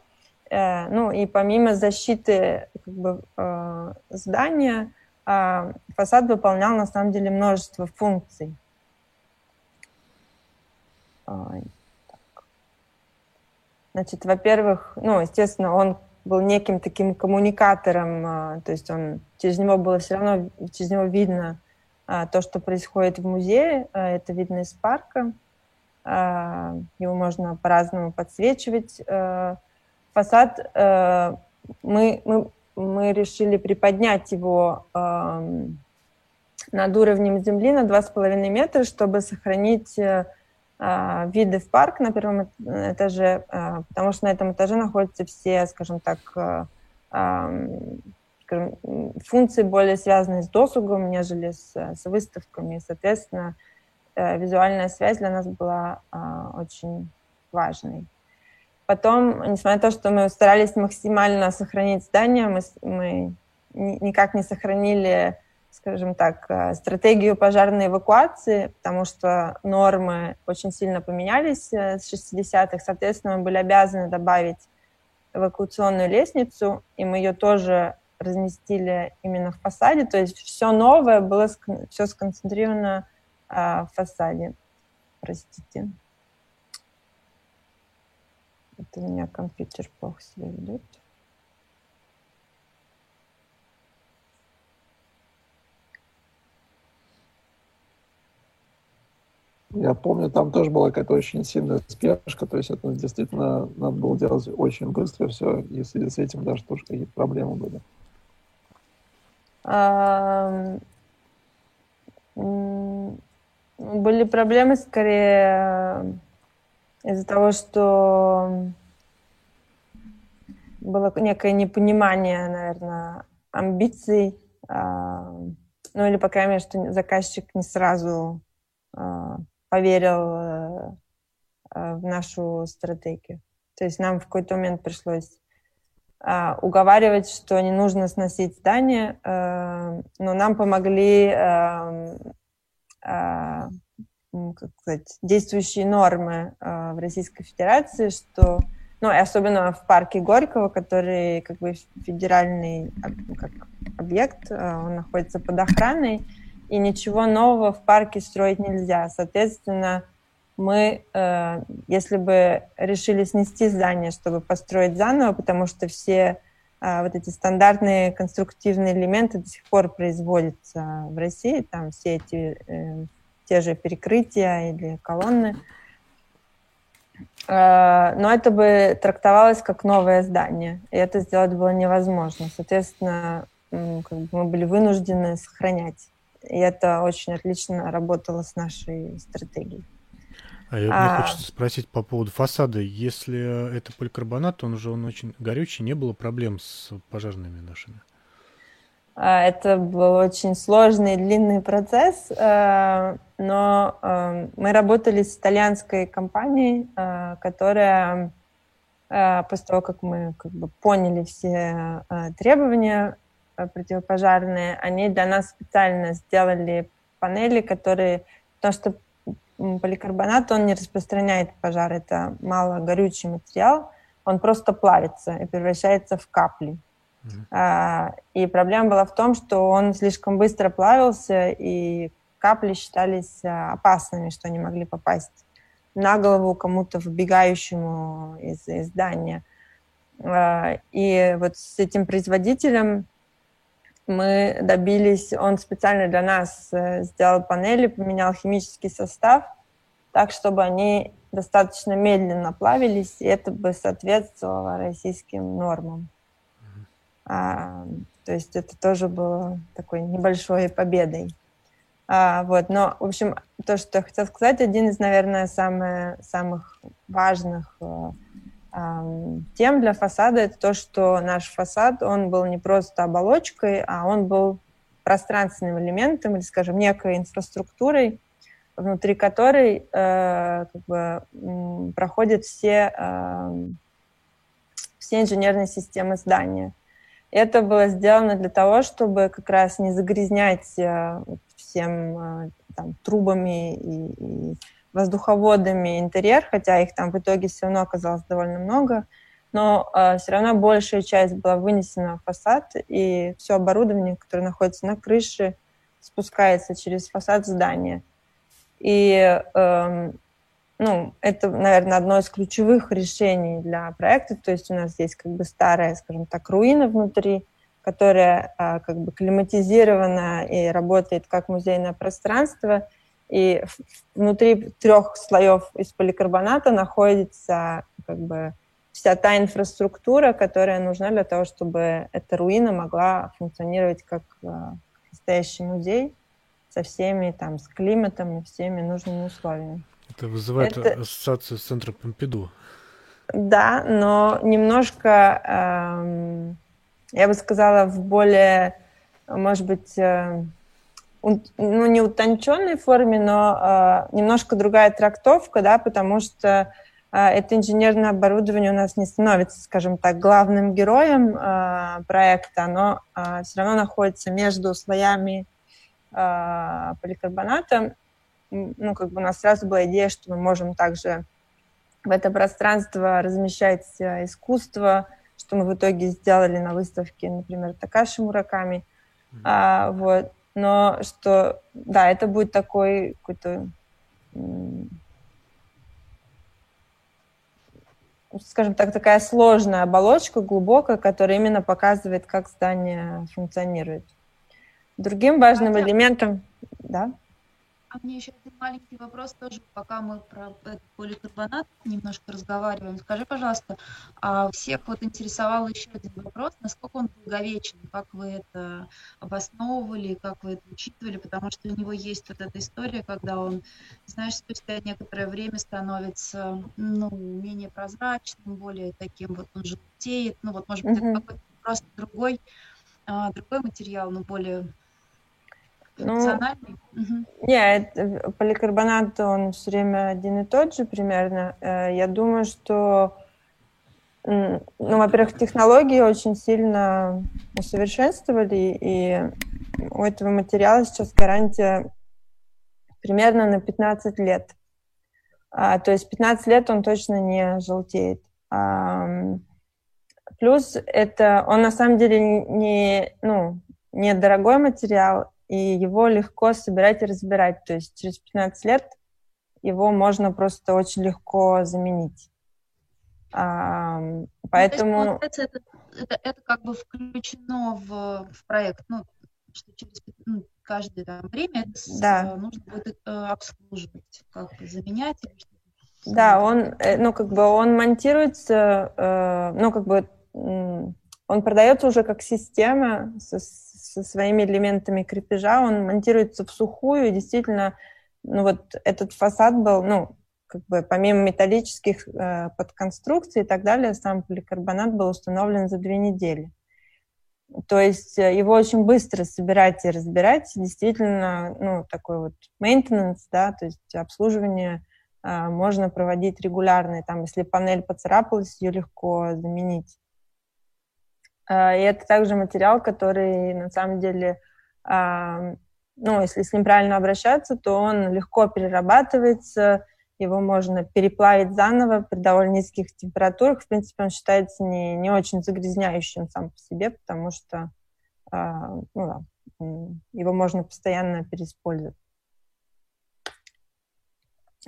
Э, ну и помимо защиты как бы, э, здания, э, фасад выполнял на самом деле множество функций. Значит, во-первых, ну, естественно, он был неким таким коммуникатором, а, то есть он через него было все равно, через него видно а, то, что происходит в музее, а, это видно из парка, его можно по-разному подсвечивать. Фасад мы, мы, мы решили приподнять его над уровнем земли на 2,5 метра, чтобы сохранить виды в парк на первом этаже, а, потому что на этом этаже находятся все, скажем так, а, скажем, функции более связанные с досугом, нежели с, с выставками. Соответственно, э, визуальная связь для нас была очень важной. Потом, несмотря на то, что мы старались максимально сохранить здание, мы, мы никак не сохранили скажем так, э, стратегию пожарной эвакуации, потому что нормы очень сильно поменялись э, с 60-х. Соответственно, мы были обязаны добавить эвакуационную лестницу, и мы ее тоже разместили именно в фасаде. То есть все новое было все сконцентрировано а, в фасаде. Простите. Это у меня компьютер плохо себя ведет. Я помню, там тоже была какая-то очень сильная спешка, то есть это действительно надо было делать очень быстро все, и в связи с этим даже тоже какие-то проблемы были. Были проблемы скорее из-за того, что было некое непонимание, наверное, амбиций, ну или, по крайней мере, что заказчик не сразу а, поверил э, э, в нашу стратегию. То есть нам в какой-то момент пришлось а, уговаривать, что не нужно сносить здание, э, но нам помогли как сказать, действующие нормы в Российской Федерации, что, ну, и особенно в парке Горького, который как бы федеральный как объект, он находится под охраной, и ничего нового в парке строить нельзя. Соответственно, мы, э, если бы решили снести здание, чтобы построить заново, потому что все э, вот эти стандартные конструктивные элементы до сих пор производятся в России, там все эти э, те же перекрытия или колонны, э, но это бы трактовалось как новое здание, и это сделать было невозможно. Соответственно, как бы мы были вынуждены сохранять и это очень отлично работало с нашей стратегией. А, а... мне хочется спросить по поводу фасада. Если это поликарбонат, он же он очень горючий, не было проблем с пожарными нашими? А, это был очень сложный и длинный процесс, э, но э, мы работали с итальянской компанией, э, которая после того, как мы как бы поняли все требования противопожарные, они для нас специально сделали панели, которые... Потому что поликарбонат, он не распространяет пожар, это мало горючий материал, он просто плавится и превращается в капли. А, и проблема была в том, что он слишком быстро плавился, и капли считались а, опасными, что они могли попасть на голову кому-то выбегающему из, из здания. А, и вот с этим производителем мы добились, он специально для нас э, сделал панели, поменял химический состав, так, чтобы они достаточно медленно плавились, и это бы соответствовало российским нормам. А, то есть это тоже было такой небольшой победой. А, вот, но, в общем, то, что я хотела сказать, один из, наверное, самых, самых важных а, тем для фасада, это то, что наш фасад, он был не просто оболочкой, а он был пространственным элементом или, скажем, некой инфраструктурой, внутри которой э, как бы, проходят все, э, все инженерные системы здания. Это было сделано для того, чтобы как раз не загрязнять э, всем э, там, трубами и, и воздуховодами интерьер, хотя их там в итоге все равно оказалось довольно много, но э, все равно большая часть была вынесена в фасад, и все оборудование, которое находится на крыше, спускается через фасад здания. И э, ну, это, наверное, одно из ключевых решений для проекта. То есть у нас есть как бы старая, скажем так, руина внутри, которая а, как бы климатизирована и работает как музейное пространство. И внутри трех слоев из поликарбоната находится как бы вся та инфраструктура, которая нужна для того, чтобы эта руина могла функционировать как а, настоящий музей со всеми там, с климатом и всеми нужными условиями. Это вызывает это... ассоциацию с центром Помпиду. Да, но немножко, эм, я бы сказала, в более, может быть, э, ну, не утонченной форме, но э, немножко другая трактовка, да, потому что э, это инженерное оборудование у нас не становится, скажем так, главным героем э, проекта, оно э, все равно находится между слоями э, поликарбоната, ну, как бы у нас сразу была идея, что мы можем также в это пространство размещать искусство, что мы в итоге сделали на выставке, например, Такаши Мураками. Mm-hmm. А, вот. Но что, да, это будет такой какой-то, скажем так, такая сложная оболочка, глубокая, которая именно показывает, как здание функционирует. Другим важным элементом, да? А мне еще один маленький вопрос тоже, пока мы про поликарбонат немножко разговариваем. Скажи, пожалуйста, а всех вот интересовал еще один вопрос, насколько он долговечен, как вы это обосновывали, как вы это учитывали, потому что у него есть вот эта история, когда он, знаешь, спустя некоторое время становится, ну, менее прозрачным, более таким вот он желтеет, ну вот, может быть, mm-hmm. это какой-то просто другой, а, другой материал, но более ну, Нет, поликарбонат, он все время один и тот же примерно. Э, я думаю, что, ну, во-первых, технологии очень сильно усовершенствовали, и у этого материала сейчас гарантия примерно на 15 лет. А, то есть 15 лет он точно не желтеет. А, плюс это, он на самом деле не, ну, не дорогой материал, и его легко собирать и разбирать. То есть через 15 лет его можно просто очень легко заменить. А, поэтому... Ну, есть, это, это, это как бы включено в, в проект, ну, что через ну, каждое там, время это да. нужно будет э, обслуживать, как заменять или да, он, э, ну, как бы он монтируется, э, ну, как бы он продается уже как система со, со своими элементами крепежа, он монтируется в сухую, и действительно, ну вот этот фасад был, ну, как бы помимо металлических э, подконструкций и так далее, сам поликарбонат был установлен за две недели. То есть э, его очень быстро собирать и разбирать. Действительно, ну, такой вот maintenance, да, то есть обслуживание а, можно проводить регулярно. Там, если панель поцарапалась, ее легко заменить. А, и это также материал, который на самом деле, а, ну, если с ним правильно обращаться, то он легко перерабатывается, его можно переплавить заново при довольно низких температурах. В принципе, он считается не, не очень загрязняющим сам по себе, потому что ну, да, его можно постоянно переиспользовать.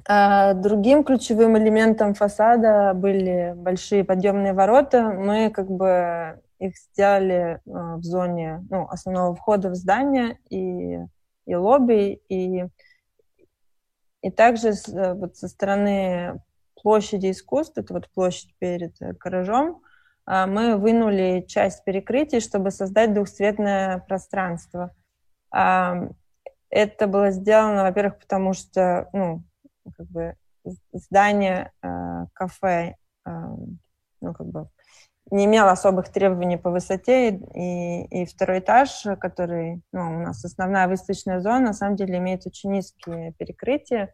А другим ключевым элементом фасада были большие подъемные ворота. Мы как бы их сделали а, в зоне ну, основного входа в здание и, и лобби, и, и также с, вот со стороны площади искусств, это вот площадь перед гаражом, а, мы вынули часть перекрытий, чтобы создать двухцветное пространство. Это было сделано, во-первых, потому что ну, как бы здание э, кафе э, ну, как бы не имел особых требований по высоте, и, и второй этаж, который, ну, у нас основная выставочная зона, на самом деле имеет очень низкие перекрытия,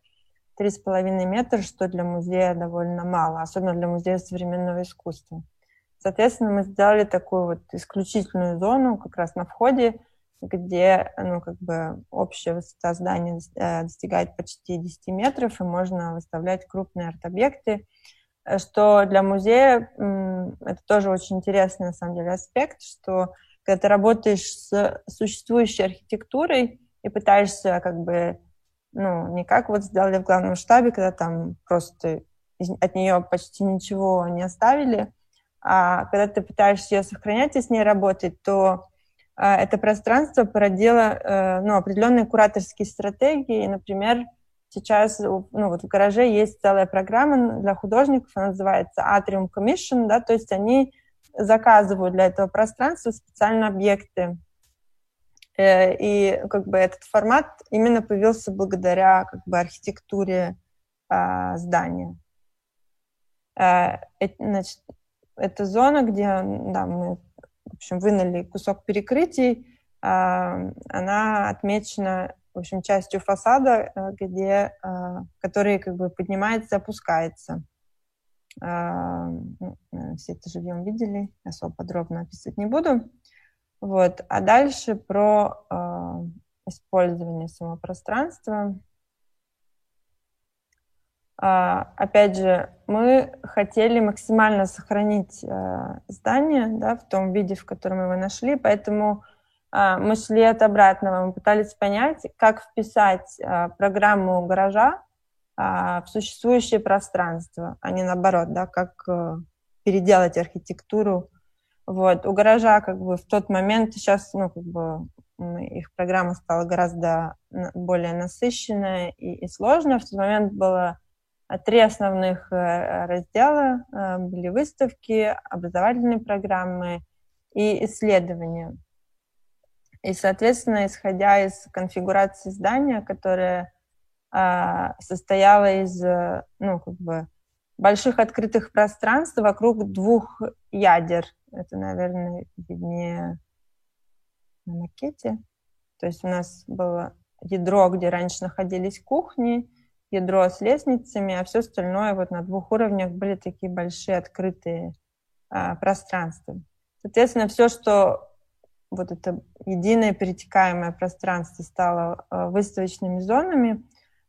3,5 метра, что для музея довольно мало, особенно для музея современного искусства. Соответственно, мы сделали такую вот исключительную зону как раз на входе, где ну, как бы общая высота здания э, достигает почти 10 метров, и можно выставлять крупные арт-объекты, что для музея это тоже очень интересный, на самом деле, аспект, что когда ты работаешь с существующей архитектурой и пытаешься как бы, ну, не как вот сделали в главном штабе, когда там просто от нее почти ничего не оставили, а когда ты пытаешься ее сохранять и с ней работать, то а, это пространство породило э, ну, определенные кураторские стратегии. Например, сейчас ну, вот в гараже есть целая программа для художников, она называется Atrium Commission, да, то есть они заказывают для этого пространства специальные объекты. Э, и как бы этот формат именно появился благодаря как бы архитектуре а, здания. Э, значит, это зона, где да, мы в общем, вынули кусок перекрытий, а, она отмечена, в общем, частью фасада, э, где, а, который как бы поднимается опускается. А, ну, все это живьем видели, особо подробно описывать не буду. Вот. А дальше про использование самого пространства. А, опять же, мы хотели максимально сохранить здание да, в том виде, в котором его нашли, поэтому мы шли от обратного. Мы пытались понять, как вписать программу гаража в существующее пространство, а не наоборот, да, как э, переделать архитектуру. Вот. У гаража как бы в тот момент, сейчас ну, как бы их программа стала гораздо более насыщенная и, и сложная. В тот момент было Три основных э, раздела э, были выставки, образовательные программы и исследования. И, соответственно, исходя из конфигурации здания, которая а, состояла из ну, как бы больших открытых пространств вокруг двух ядер. Это, наверное, виднее на макете. То есть у нас было ядро, где раньше находились кухни, ядро с лестницами, а все остальное вот на двух уровнях были такие большие открытые а, пространства. Соответственно, все, что вот это единое перетекаемое пространство стало а, выставочными зонами,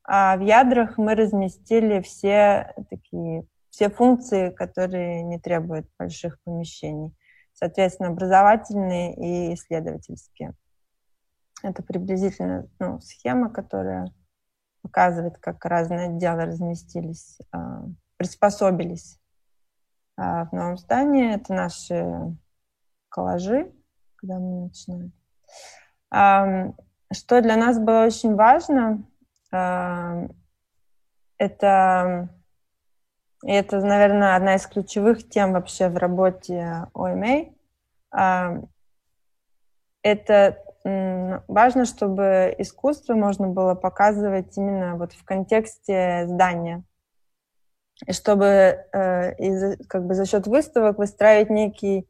а в ядрах мы разместили все такие все функции, которые не требуют больших помещений. Соответственно, образовательные и исследовательские. Это приблизительно ну, схема, которая показывает, как разные отделы разместились, а, приспособились а, в новом здании. Это наши коллажи, когда мы начинаем. Что для нас было очень важно, это, это, наверное, одна из ключевых тем вообще в работе OMA, это важно, чтобы искусство можно было показывать именно вот в контексте здания. И чтобы э, и как бы за счет выставок выстраивать некий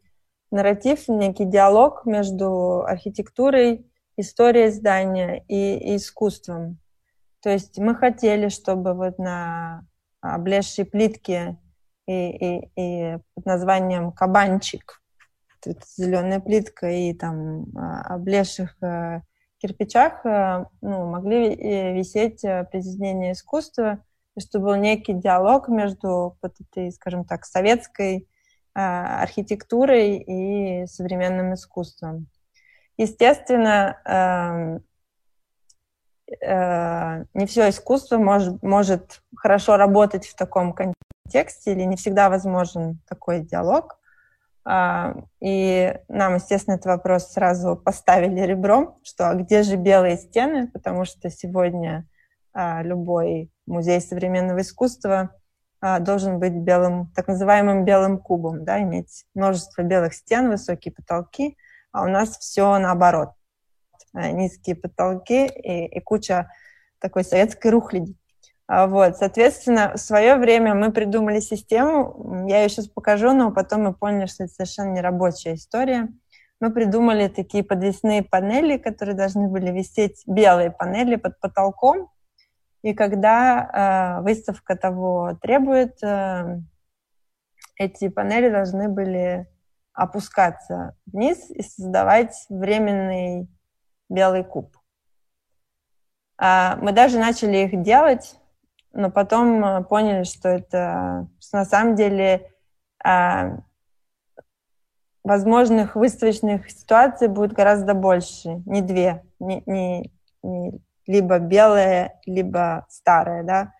нарратив, некий диалог между архитектурой, историей здания и, и искусством. То есть мы хотели, чтобы вот на облезшей плитке и, и, и под названием «Кабанчик», зеленая плитка и там а, облезших э, кирпичах э, ну, могли э, висеть произведения искусства, и что был некий диалог между вот этой, скажем так, советской архитектурой и современным искусством. Естественно, эм, не все искусство может, может хорошо работать в таком контексте, или не всегда возможен такой диалог. А, и нам, естественно, этот вопрос сразу поставили ребром, что а где же белые стены, потому что сегодня а, любой музей современного искусства должен быть белым, так называемым белым кубом, да, иметь множество белых стен, высокие потолки, а у нас все наоборот. Низкие потолки и, и куча такой советской рухляди. А, вот, соответственно, в свое время мы придумали систему, я ее сейчас покажу, но потом мы поняли, что это совершенно не рабочая история. Мы придумали такие подвесные панели, которые должны были висеть, белые панели под потолком, и когда э, выставка того требует, э, эти панели должны были опускаться вниз и создавать временный белый куб. А мы даже начали их делать но потом э, поняли, что это что на самом деле а, возможных выставочных ситуаций будет гораздо больше, не две, не, не, не либо белое, либо старое, да.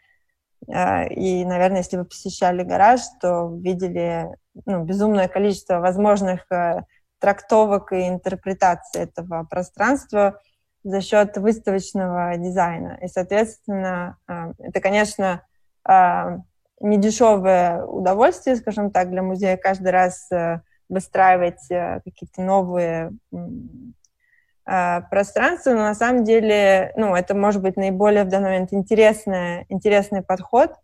А, и, наверное, если вы посещали гараж, то видели ну, безумное количество возможных э, трактовок и интерпретаций этого пространства за счет выставочного дизайна. И, соответственно, а, это, конечно, а, недешевое удовольствие, скажем так, для музея каждый раз э, выстраивать э, какие-то новые а, пространства, но на самом деле, ну, это может быть наиболее в данный момент интересный, интересный подход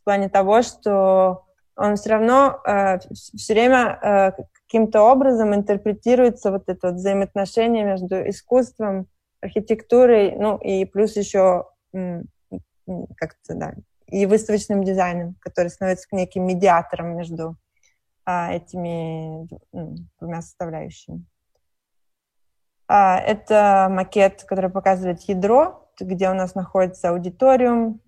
в плане того, что он все равно э, все время э, каким-то образом интерпретируется вот это вот взаимоотношение между искусством архитектурой, ну и плюс еще как-то, да, и выставочным дизайном, который становится неким медиатором между а, этими двумя составляющими. А, это макет, который показывает ядро, где у нас находится аудиториум,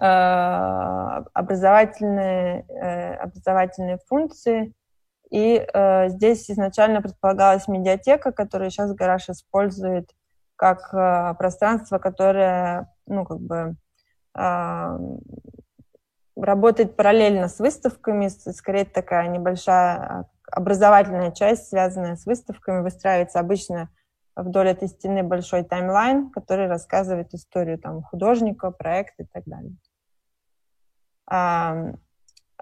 а, образовательные, э, образовательные функции – и э, здесь изначально предполагалась медиатека, которую сейчас гараж использует как э, пространство, которое, ну, как бы работает параллельно с выставками, скорее такая небольшая а, образовательная часть, связанная с выставками, выстраивается обычно вдоль этой стены большой таймлайн, который рассказывает историю там, художника, проекта и так далее.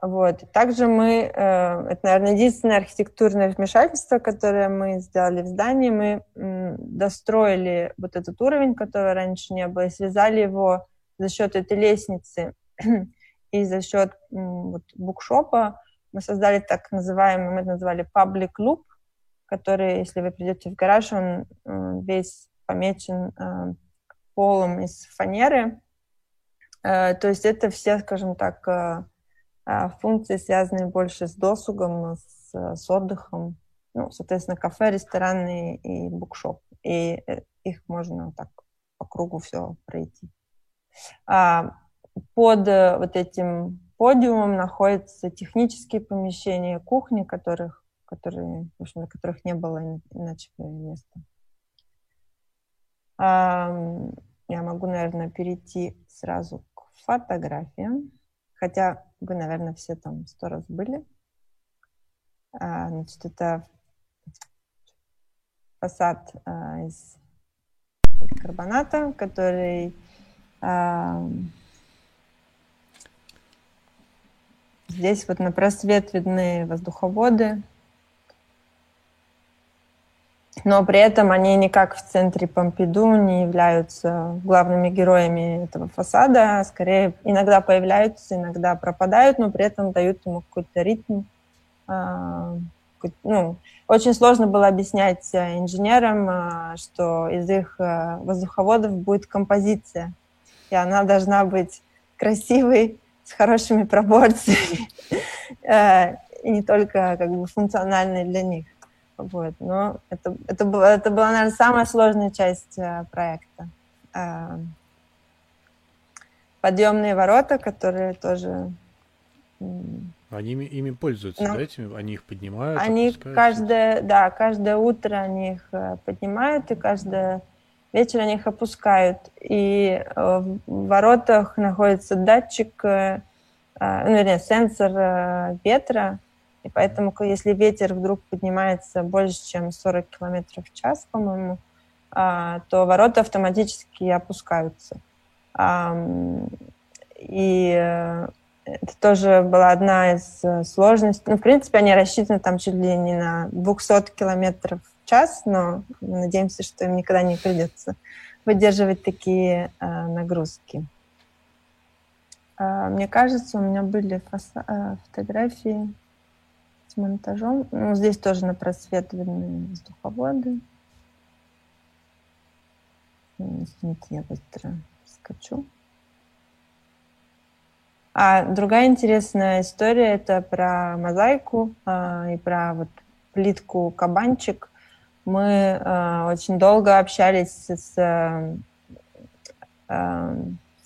Вот. Также мы, э, это, наверное, единственное архитектурное вмешательство, которое мы сделали в здании, мы достроили вот этот уровень, который раньше не было, и связали его за счет этой лестницы и за счет вот, букшопа. Мы создали так называемый, мы это назвали public loop, который, если вы придете в гараж, он весь помечен э, полом из фанеры. Э, то есть это все, скажем так, а, функции, связанные больше с досугом, с, с отдыхом. Ну, соответственно, кафе, рестораны и букшоп. И э, их можно так по кругу все пройти. А, под э, вот этим подиумом находятся технические помещения, кухни, которых, которые, в общем, которых не было иначе места. Я могу, наверное, перейти сразу к фотографиям. Хотя вы, наверное, все там сто раз были. А, значит, это фасад а, из карбоната, который а, здесь вот на просвет видны воздуховоды, но при этом они никак в центре Помпиду не являются главными героями этого фасада, а скорее иногда появляются, иногда пропадают, но при этом дают ему какой-то ритм, а, ну, очень сложно было объяснять э, инженерам, э, что из их э, воздуховодов будет композиция, и она должна быть красивой, с хорошими пропорциями, и не только как бы функциональной для них. Вот. Но это, это, было, это была, наверное, самая сложная часть проекта. Подъемные ворота, которые тоже они ими, ими пользуются, ну, да, этими? Они их поднимают? Они каждое, да, каждое утро они их э, поднимают, и каждое вечер они их опускают. И э, в воротах находится датчик, э, ну, вернее, сенсор ветра, и поэтому, если ветер вдруг поднимается больше, чем 40 км в час, по-моему, а, то ворота автоматически опускаются. И это тоже была одна из э, сложностей. Ну, в принципе, они рассчитаны там чуть ли не на 200 километров час, но надеемся, что им никогда не придется выдерживать такие э, нагрузки. Э, мне кажется, у меня были фаса- э, фотографии с монтажом. Ну, здесь тоже на просвет видны воздуховоды. Извините, я быстро скачу. А другая интересная история это про мозаику а, и про вот плитку кабанчик. Мы а, очень долго общались с, а,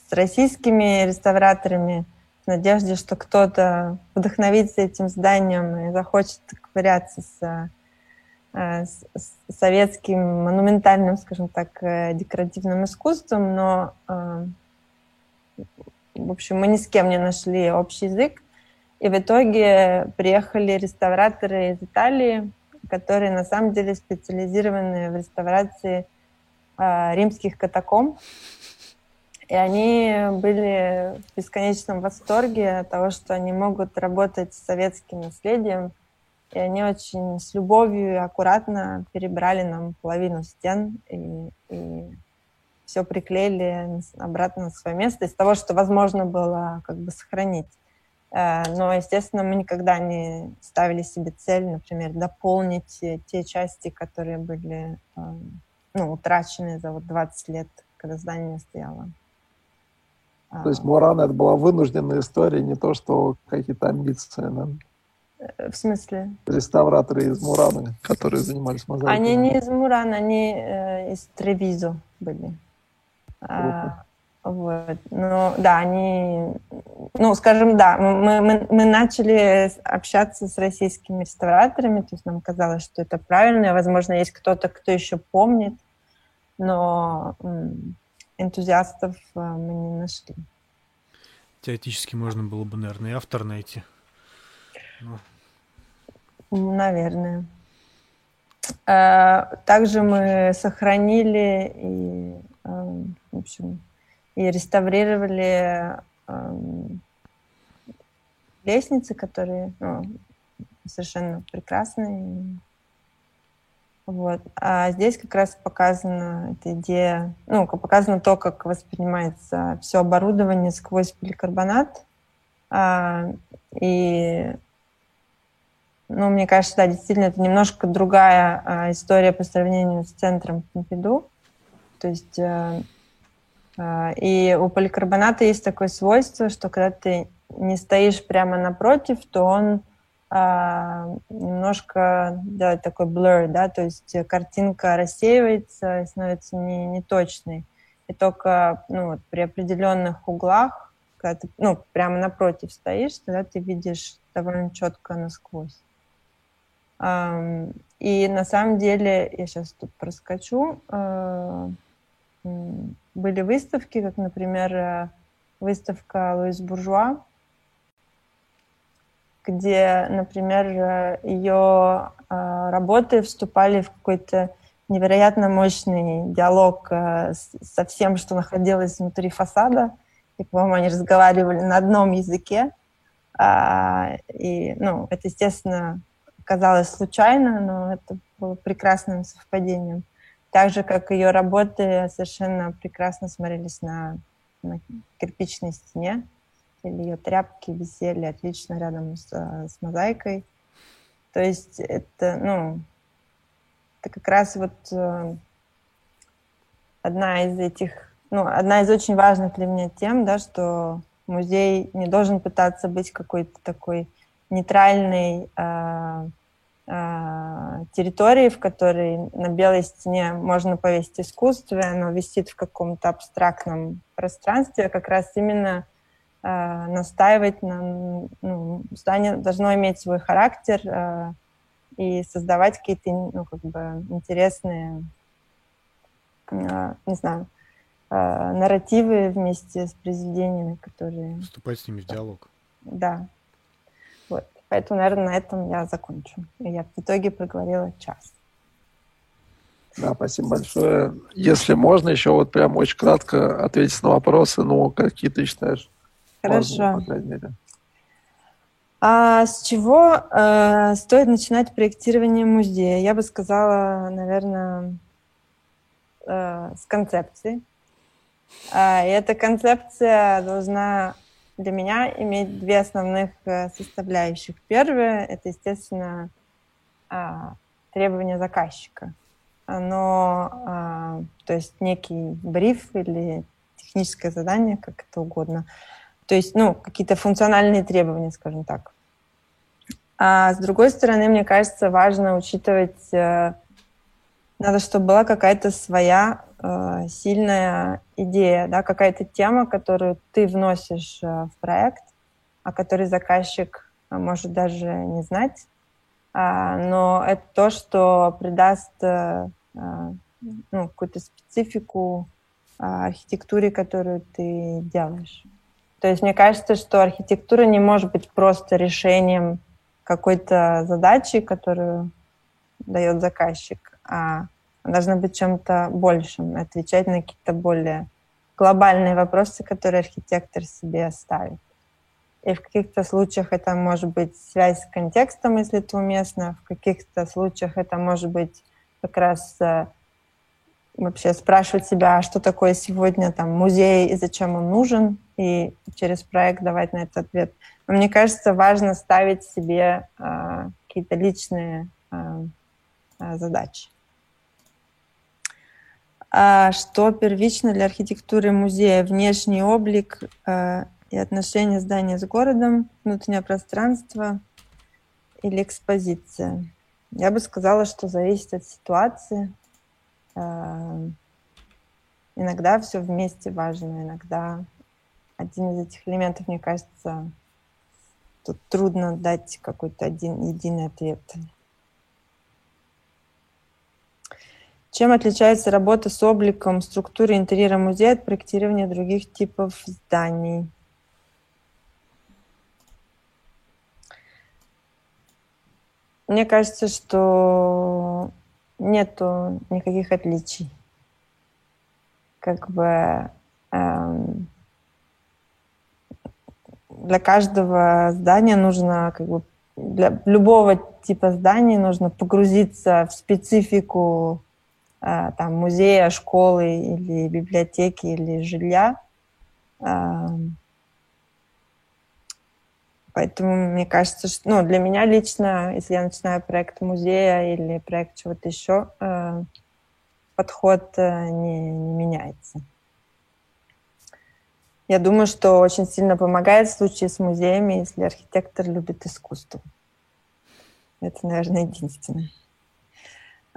с российскими реставраторами в надежде, что кто-то вдохновится этим зданием и захочет ковыряться с, с, с советским монументальным, скажем так, э, декоративным искусством, но в общем, мы ни с кем не нашли общий язык. И в итоге приехали реставраторы из Италии, которые на самом деле специализированы в реставрации э, римских катакомб. И они были в бесконечном восторге от того, что они могут работать с советским наследием. И они очень с любовью и аккуратно перебрали нам половину стен и, и все приклеили обратно на свое место из того, что возможно было как бы сохранить. Э, но, естественно, мы никогда не ставили себе цель, например, дополнить те части, которые были э, ну, утрачены за вот 20 лет, когда здание стояло. То есть Мурана это была вынужденная история, не то, что какие-то амбиции, да? Э, в смысле? Реставраторы из Мураны, которые занимались мозаикой. Они не из Мурана, они э, из Тревизо были. А, вот. Ну, да, они, ну, скажем, да, мы, мы, мы начали общаться с российскими реставраторами, то есть нам казалось, что это правильно, возможно, есть кто-то, кто еще помнит, но энтузиастов а, мы не нашли. Теоретически можно было бы, наверное, и автор найти. Но... Наверное. А, также мы сохранили и в общем, и реставрировали лестницы, которые ну, совершенно прекрасные. Вот. А здесь как раз показана эта идея, ну, показано то, как воспринимается все оборудование сквозь поликарбонат. А, и, ну, мне кажется, да, действительно, это немножко другая а, история по сравнению с центром Помпиду. То есть э, и у поликарбоната есть такое свойство, что когда ты не стоишь прямо напротив, то он э, немножко делает такой blur, да, то есть картинка рассеивается и становится не, неточной. И только ну, вот, при определенных углах, когда ты ну, прямо напротив стоишь, тогда ты видишь довольно четко насквозь. И на самом деле, я сейчас тут проскочу, были выставки, как, например, э, выставка Луис Буржуа, где, например, э, ее э, работы вступали в какой-то невероятно мощный диалог со всем, что находилось внутри фасада. И, по-моему, они разговаривали на одном языке. А, и, ну, это, естественно, казалось случайно, но это было прекрасным совпадением. Так же, как ее работы совершенно прекрасно смотрелись на, на кирпичной стене. Или ее тряпки висели отлично рядом с, с мозаикой. То есть это, ну, это как раз вот э, одна из этих, ну, одна из очень важных для меня тем, да, что музей не должен пытаться быть какой-то такой нейтральной э, э, территорией, в которой на белой стене можно повесить искусство, и оно висит в каком-то абстрактном пространстве, а как раз именно э, настаивать на... Ну, здание должно иметь свой характер э, и создавать какие-то, ну, как бы интересные, э, не знаю, э, нарративы вместе с произведениями, которые... Вступать с ними в диалог. Да. Поэтому, наверное, на этом я закончу. Я в итоге проговорила час. Да, спасибо большое. Если можно, еще вот прям очень кратко ответить на вопросы, ну, какие ты считаешь? Хорошо. Мере. А с чего э, стоит начинать проектирование музея? Я бы сказала, наверное, э, с концепции. Э, и эта концепция должна для меня иметь две основных э, составляющих. Первое – это, естественно, э, требования заказчика. Оно, э, то есть некий бриф или техническое задание, как это угодно – то есть, ну, какие-то функциональные требования, скажем так. А с другой стороны, мне кажется, важно учитывать, э, надо, чтобы была какая-то своя э, сильная идея, да, какая-то тема, которую ты вносишь э, в проект, о которой заказчик э, может даже не знать, а, но это то, что придаст э, э ну, какую-то специфику э, архитектуре, которую ты делаешь. То есть мне кажется, что архитектура не может быть просто решением какой-то задачи, которую дает заказчик, а должна быть чем-то большим, отвечать на какие-то более глобальные вопросы, которые архитектор себе ставит. И в каких-то случаях это может быть связь с контекстом, если это уместно, в каких-то случаях это может быть как раз э, вообще спрашивать себя, что такое сегодня там музей и зачем он нужен, и через проект давать на этот ответ. Но мне кажется, важно ставить себе э, какие-то личные э, задачи. А что первично для архитектуры музея? Внешний облик э, и отношения здания с городом, внутреннее пространство или экспозиция? Я бы сказала, что зависит от ситуации. Э, иногда все вместе важно, иногда один из этих элементов, мне кажется, тут трудно дать какой-то один единый ответ. Чем отличается работа с обликом структуры интерьера музея от проектирования других типов зданий? Мне кажется, что нету никаких отличий. Как бы эм, для каждого здания нужно, как бы, для любого типа здания нужно погрузиться в специфику там, музея, школы или библиотеки или жилья. Э, Поэтому мне кажется, что ну, для меня лично, если я начинаю проект музея или проект чего-то еще, э, подход э, не, не меняется. Я думаю, что очень сильно помогает в случае с музеями, если архитектор любит искусство. Это, наверное, единственное.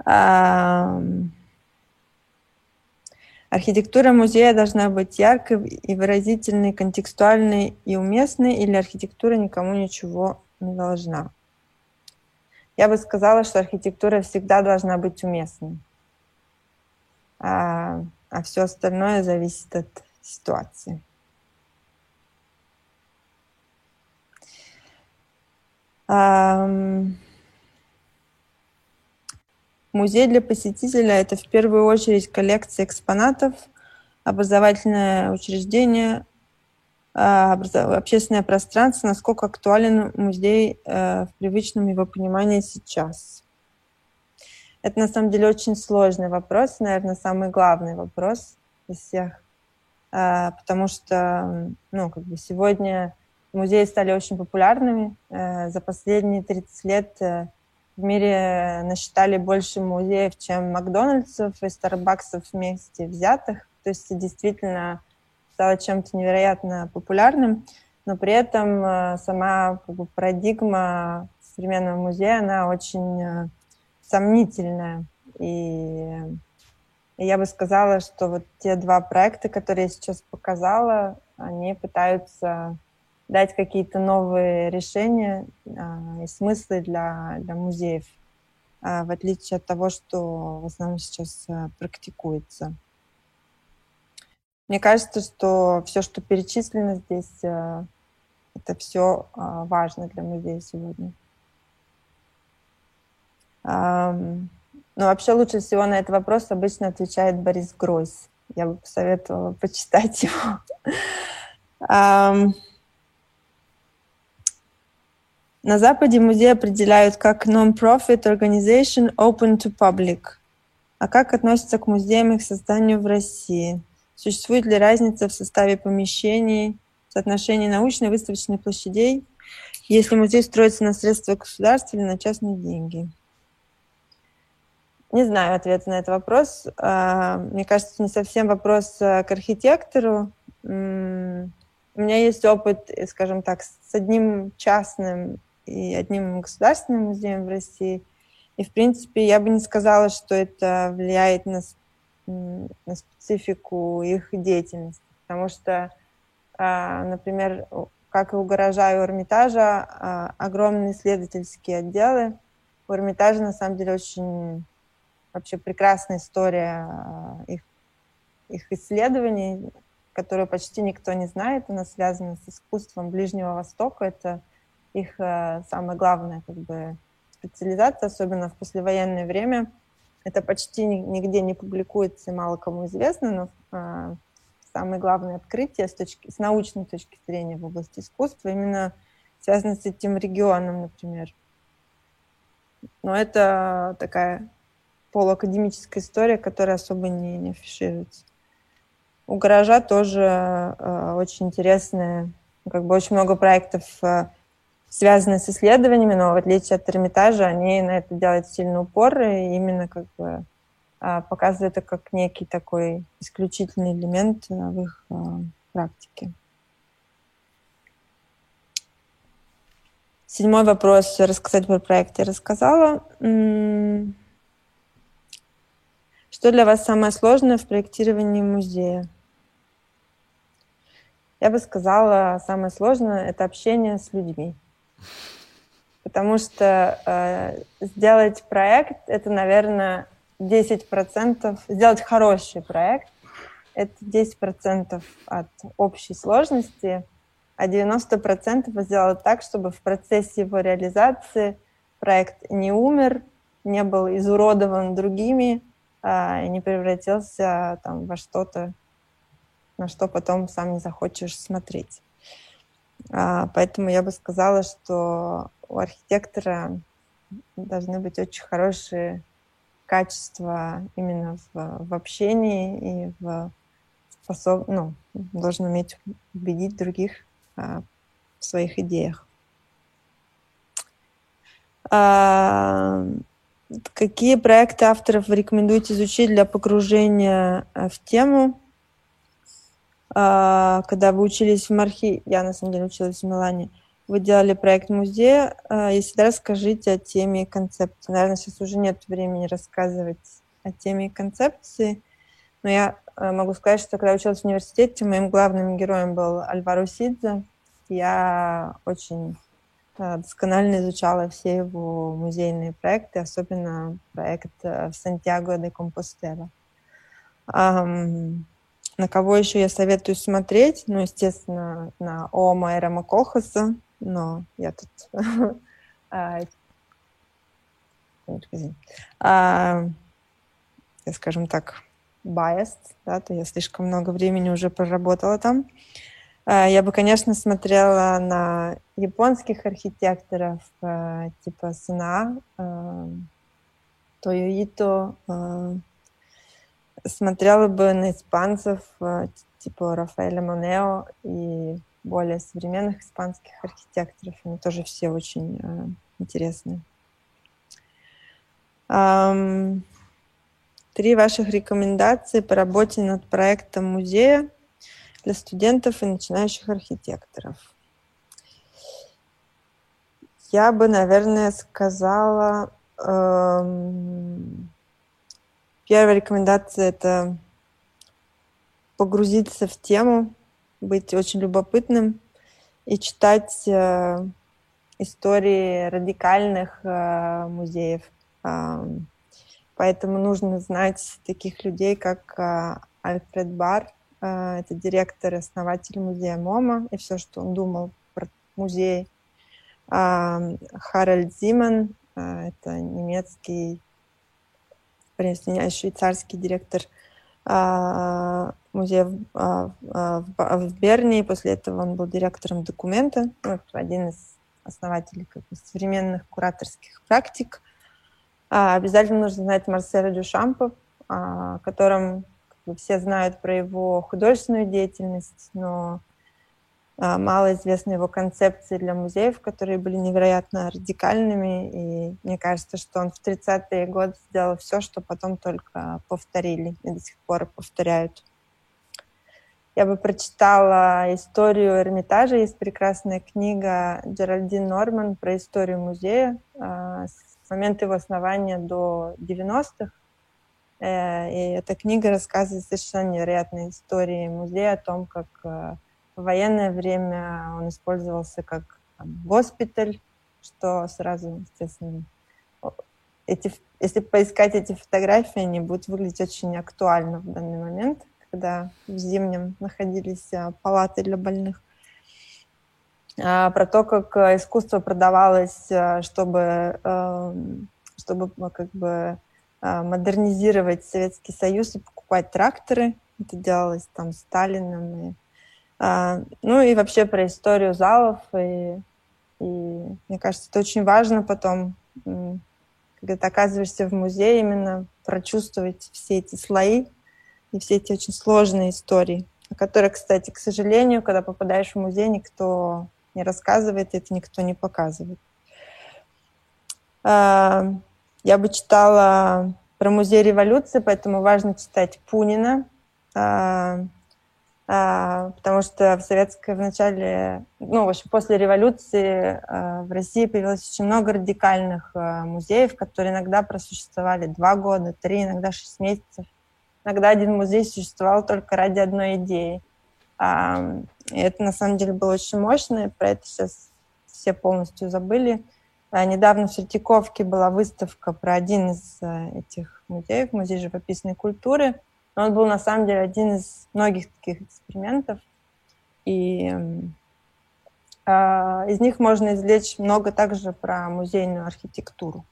Архитектура музея должна быть яркой и выразительной, контекстуальной и уместной, или архитектура никому ничего не должна? Я бы сказала, что архитектура всегда должна быть уместной, а, а все остальное зависит от ситуации. Um... Музей для посетителя – это в первую очередь коллекция экспонатов, образовательное учреждение, а, общественное пространство, насколько актуален музей э, в привычном его понимании сейчас. Это на самом деле очень сложный вопрос, наверное, самый главный вопрос из всех, а, потому что ну, как бы сегодня музеи стали очень популярными. Э, за последние 30 лет э, в мире насчитали больше музеев, чем Макдональдсов и Старбаксов вместе взятых. То есть действительно стало чем-то невероятно популярным, но при этом э, сама как бы, парадигма современного музея, она очень э, сомнительная. И, и я бы сказала, что вот те два проекта, которые я сейчас показала, они пытаются дать какие-то новые решения а, и смыслы для, для музеев, а, в отличие от того, что в основном сейчас а, практикуется. Мне кажется, что все, что перечислено здесь, а, это все а, важно для музея сегодня. А, но вообще лучше всего на этот вопрос обычно отвечает Борис Гройс. Я бы посоветовала почитать его. На Западе музей определяют как non-profit organization open to public. А как относятся к музеям их созданию в России? Существует ли разница в составе помещений, соотношении научной и выставочной площадей, если музей строится на средства государства или на частные деньги? Не знаю ответа на этот вопрос. А, мне кажется, не совсем вопрос а, к архитектору. У меня есть опыт, скажем так, с одним частным и одним государственным музеем в России. И, в принципе, я бы не сказала, что это влияет на, на специфику их деятельности. Потому что, а, например, как и у гаража и у Эрмитажа, а, огромные исследовательские отделы. У Эрмитажа, на самом деле, очень вообще прекрасная история а, их, их исследований, которую почти никто не знает. Она связана с искусством Ближнего Востока. Это их э, самая главная как бы, специализация, особенно в послевоенное время. Это почти нигде не публикуется и мало кому известно, но э, самые главные открытия с, точки, с научной точки зрения в области искусства именно связаны с этим регионом, например. Но это такая полуакадемическая история, которая особо не, не афишируется. У гаража тоже э, очень интересные, как бы очень много проектов э, связаны с исследованиями, но в отличие от Эрмитажа, они на это делают сильный упор и именно как бы а, показывают это как некий такой исключительный элемент в их а, практике. Седьмой вопрос. Рассказать про проект я рассказала. Что для вас самое сложное в проектировании музея? Я бы сказала, самое сложное – это общение с людьми. Потому что э, сделать проект — это, наверное, 10%. Сделать хороший проект — это 10% от общей сложности, а 90% сделать так, чтобы в процессе его реализации проект не умер, не был изуродован другими э, не превратился там, во что-то, на что потом сам не захочешь смотреть. А, поэтому я бы сказала, что у архитектора должны быть очень хорошие качества именно в, в общении и в способ, ну, должен уметь убедить других а, в своих идеях. А, какие проекты авторов вы рекомендуете изучить для погружения а, в тему? А, когда вы учились в Мархи, я на самом деле училась в Милане, вы делали проект музея. А, если да, расскажите о теме и концепции. Наверное, сейчас уже нет времени рассказывать о теме и концепции, но я а, могу сказать, что когда училась в университете, моим главным героем был Альваро Сидзе. Я очень досконально изучала все его музейные проекты, особенно проект в Сантьяго де Компостела. На кого еще я советую смотреть? Ну, естественно, на Ома Эрома Колхаса, но я тут, а, а, скажем так, biased, да, то я слишком много времени уже проработала там. А, я бы, конечно, смотрела на японских архитекторов типа Сына, Тойоито, смотрела бы на испанцев э, типа Рафаэля Монео и более современных испанских архитекторов. Они тоже все очень э, интересные. Три ваших рекомендации по работе над проектом музея для студентов и начинающих архитекторов. Я бы, наверное, сказала, эм, первая рекомендация это погрузиться в тему, быть очень любопытным и читать э, истории радикальных э, музеев. Э, поэтому нужно знать таких людей, как э, Альфред Бар, э, это директор и основатель музея МОМА, и все, что он думал про музей. Э, Харальд Зиман, э, это немецкий, извиняюсь, швейцарский директор э, музея в, а, в, в Берне. После этого он был директором документа, ну, один из основателей как бы, современных кураторских практик. А, обязательно нужно знать Марселя Дюшампа, о котором как бы, все знают про его художественную деятельность, но а, мало известны его концепции для музеев, которые были невероятно радикальными. И мне кажется, что он в 30-е годы сделал все, что потом только повторили и до сих пор повторяют. Я бы прочитала историю Эрмитажа. Есть прекрасная книга Джеральдин Норман про историю музея а, с момента его основания до 90-х. Э, и эта книга рассказывает совершенно невероятные истории музея о том, как э, в военное время он использовался как госпиталь, что сразу, естественно, эти, если поискать эти фотографии, они будут выглядеть очень актуально в данный момент когда в зимнем находились а, палаты для больных. А, про то, как а, искусство продавалось, чтобы, эм, чтобы как бы модернизировать Советский Союз и покупать тракторы. Это делалось там Сталином. И, ну и вообще про историю залов. И, и мне кажется, это очень важно потом, когда ты оказываешься в музее, именно прочувствовать все эти слои, и все эти очень сложные истории, о которых, кстати, к сожалению, когда попадаешь в музей, никто не рассказывает, это никто не показывает. А, я бы читала про музей революции, поэтому важно читать Пунина, а, а, потому что в советское в начале, ну, в общем, после революции в России появилось очень много радикальных музеев, которые иногда просуществовали два года, три, иногда шесть месяцев. Иногда один музей существовал только ради одной идеи. И это на самом деле было очень мощно, и про это сейчас все полностью забыли. А недавно в Сертиковке была выставка про один из этих музеев, музей живописной культуры. Но он был на самом деле один из многих таких экспериментов. И э, из них можно извлечь много также про музейную архитектуру.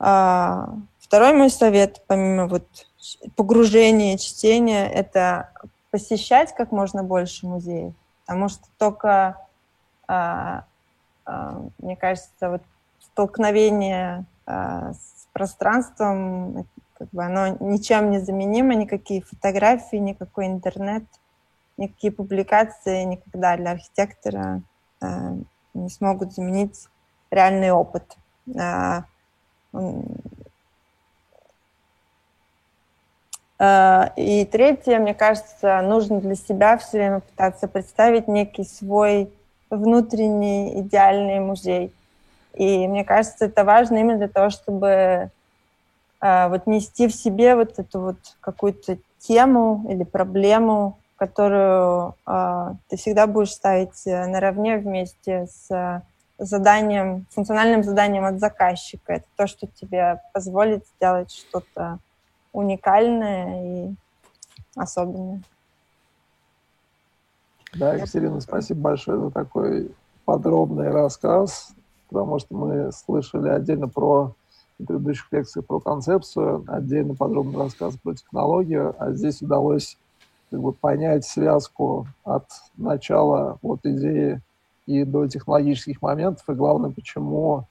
Э, второй мой совет, помимо вот погружение, чтение — это посещать как можно больше музеев, потому что только, а, а, мне кажется, вот столкновение а, с пространством, как бы оно ничем не заменимо, никакие фотографии, никакой интернет, никакие публикации никогда для архитектора а, не смогут заменить реальный опыт. А, Э, и третье, мне кажется, нужно для себя все время пытаться представить некий свой внутренний идеальный музей. И мне кажется, это важно именно для того, чтобы э, вот нести в себе вот эту вот какую-то тему или проблему, которую э, ты всегда будешь ставить наравне вместе с заданием, функциональным заданием от заказчика. Это то, что тебе позволит сделать что-то уникальное и особенное. Да, Екатерина, спасибо большое за такой подробный рассказ, потому что мы слышали отдельно про предыдущих лекциях про концепцию, отдельно подробный рассказ про технологию, а здесь удалось как бы, понять связку от начала вот идеи и до технологических моментов, и главное, почему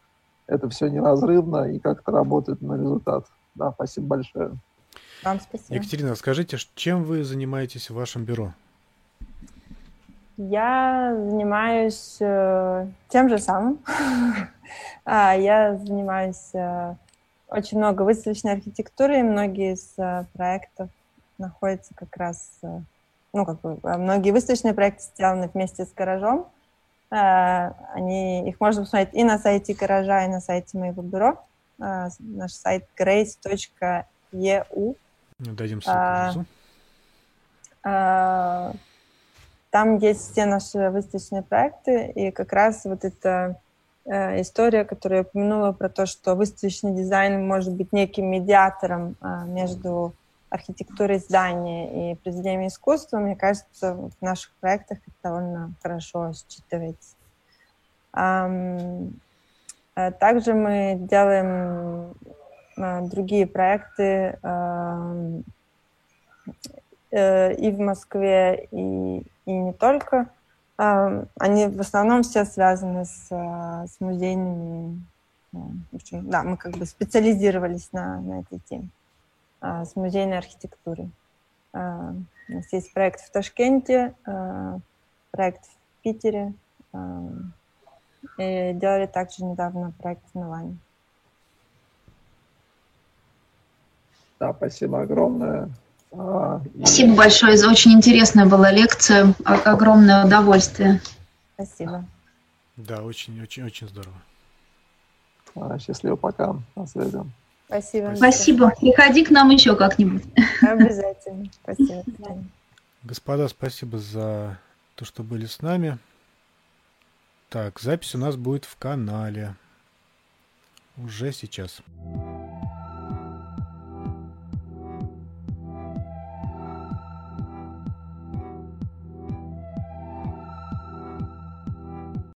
это все неразрывно и как это работает на результат. Да, спасибо большое. Вам спасибо. Екатерина, скажите, чем вы занимаетесь в вашем бюро? Я занимаюсь э, тем же самым. а, я занимаюсь э, очень много выставочной архитектуры, и многие из uh, проектов находятся как раз, ну, как бы, многие выставочные проекты сделаны вместе с гаражом. Они, их можно посмотреть и на сайте гаража, и на сайте моего бюро. Наш сайт grace.eu. Дадим ссылку внизу. Там есть все наши выставочные проекты, и как раз вот эта э, история, которую я упомянула про то, что выставочный дизайн может быть неким медиатором э, между архитектурой здания и произведениями искусства, мне кажется, в наших проектах это довольно хорошо считывается. Эм, также мы делаем э, другие проекты э, э, и в Москве, и и не только. Они в основном все связаны с, а, с музейными. В общем, да, мы как бы специализировались на, на этой теме, а, с музейной архитектурой. А, у нас есть проект в Ташкенте, проект в Питере, и делали также недавно проект в Милане. Да, спасибо огромное. Спасибо большое. Очень интересная была лекция. Огромное удовольствие. Спасибо. Да, очень-очень-очень здорово. А, счастливо, пока. На связи. Спасибо. Спасибо. Приходи к нам еще как-нибудь. Обязательно. Спасибо. Господа, спасибо за то, что были с нами. Так, запись у нас будет в канале. Уже сейчас.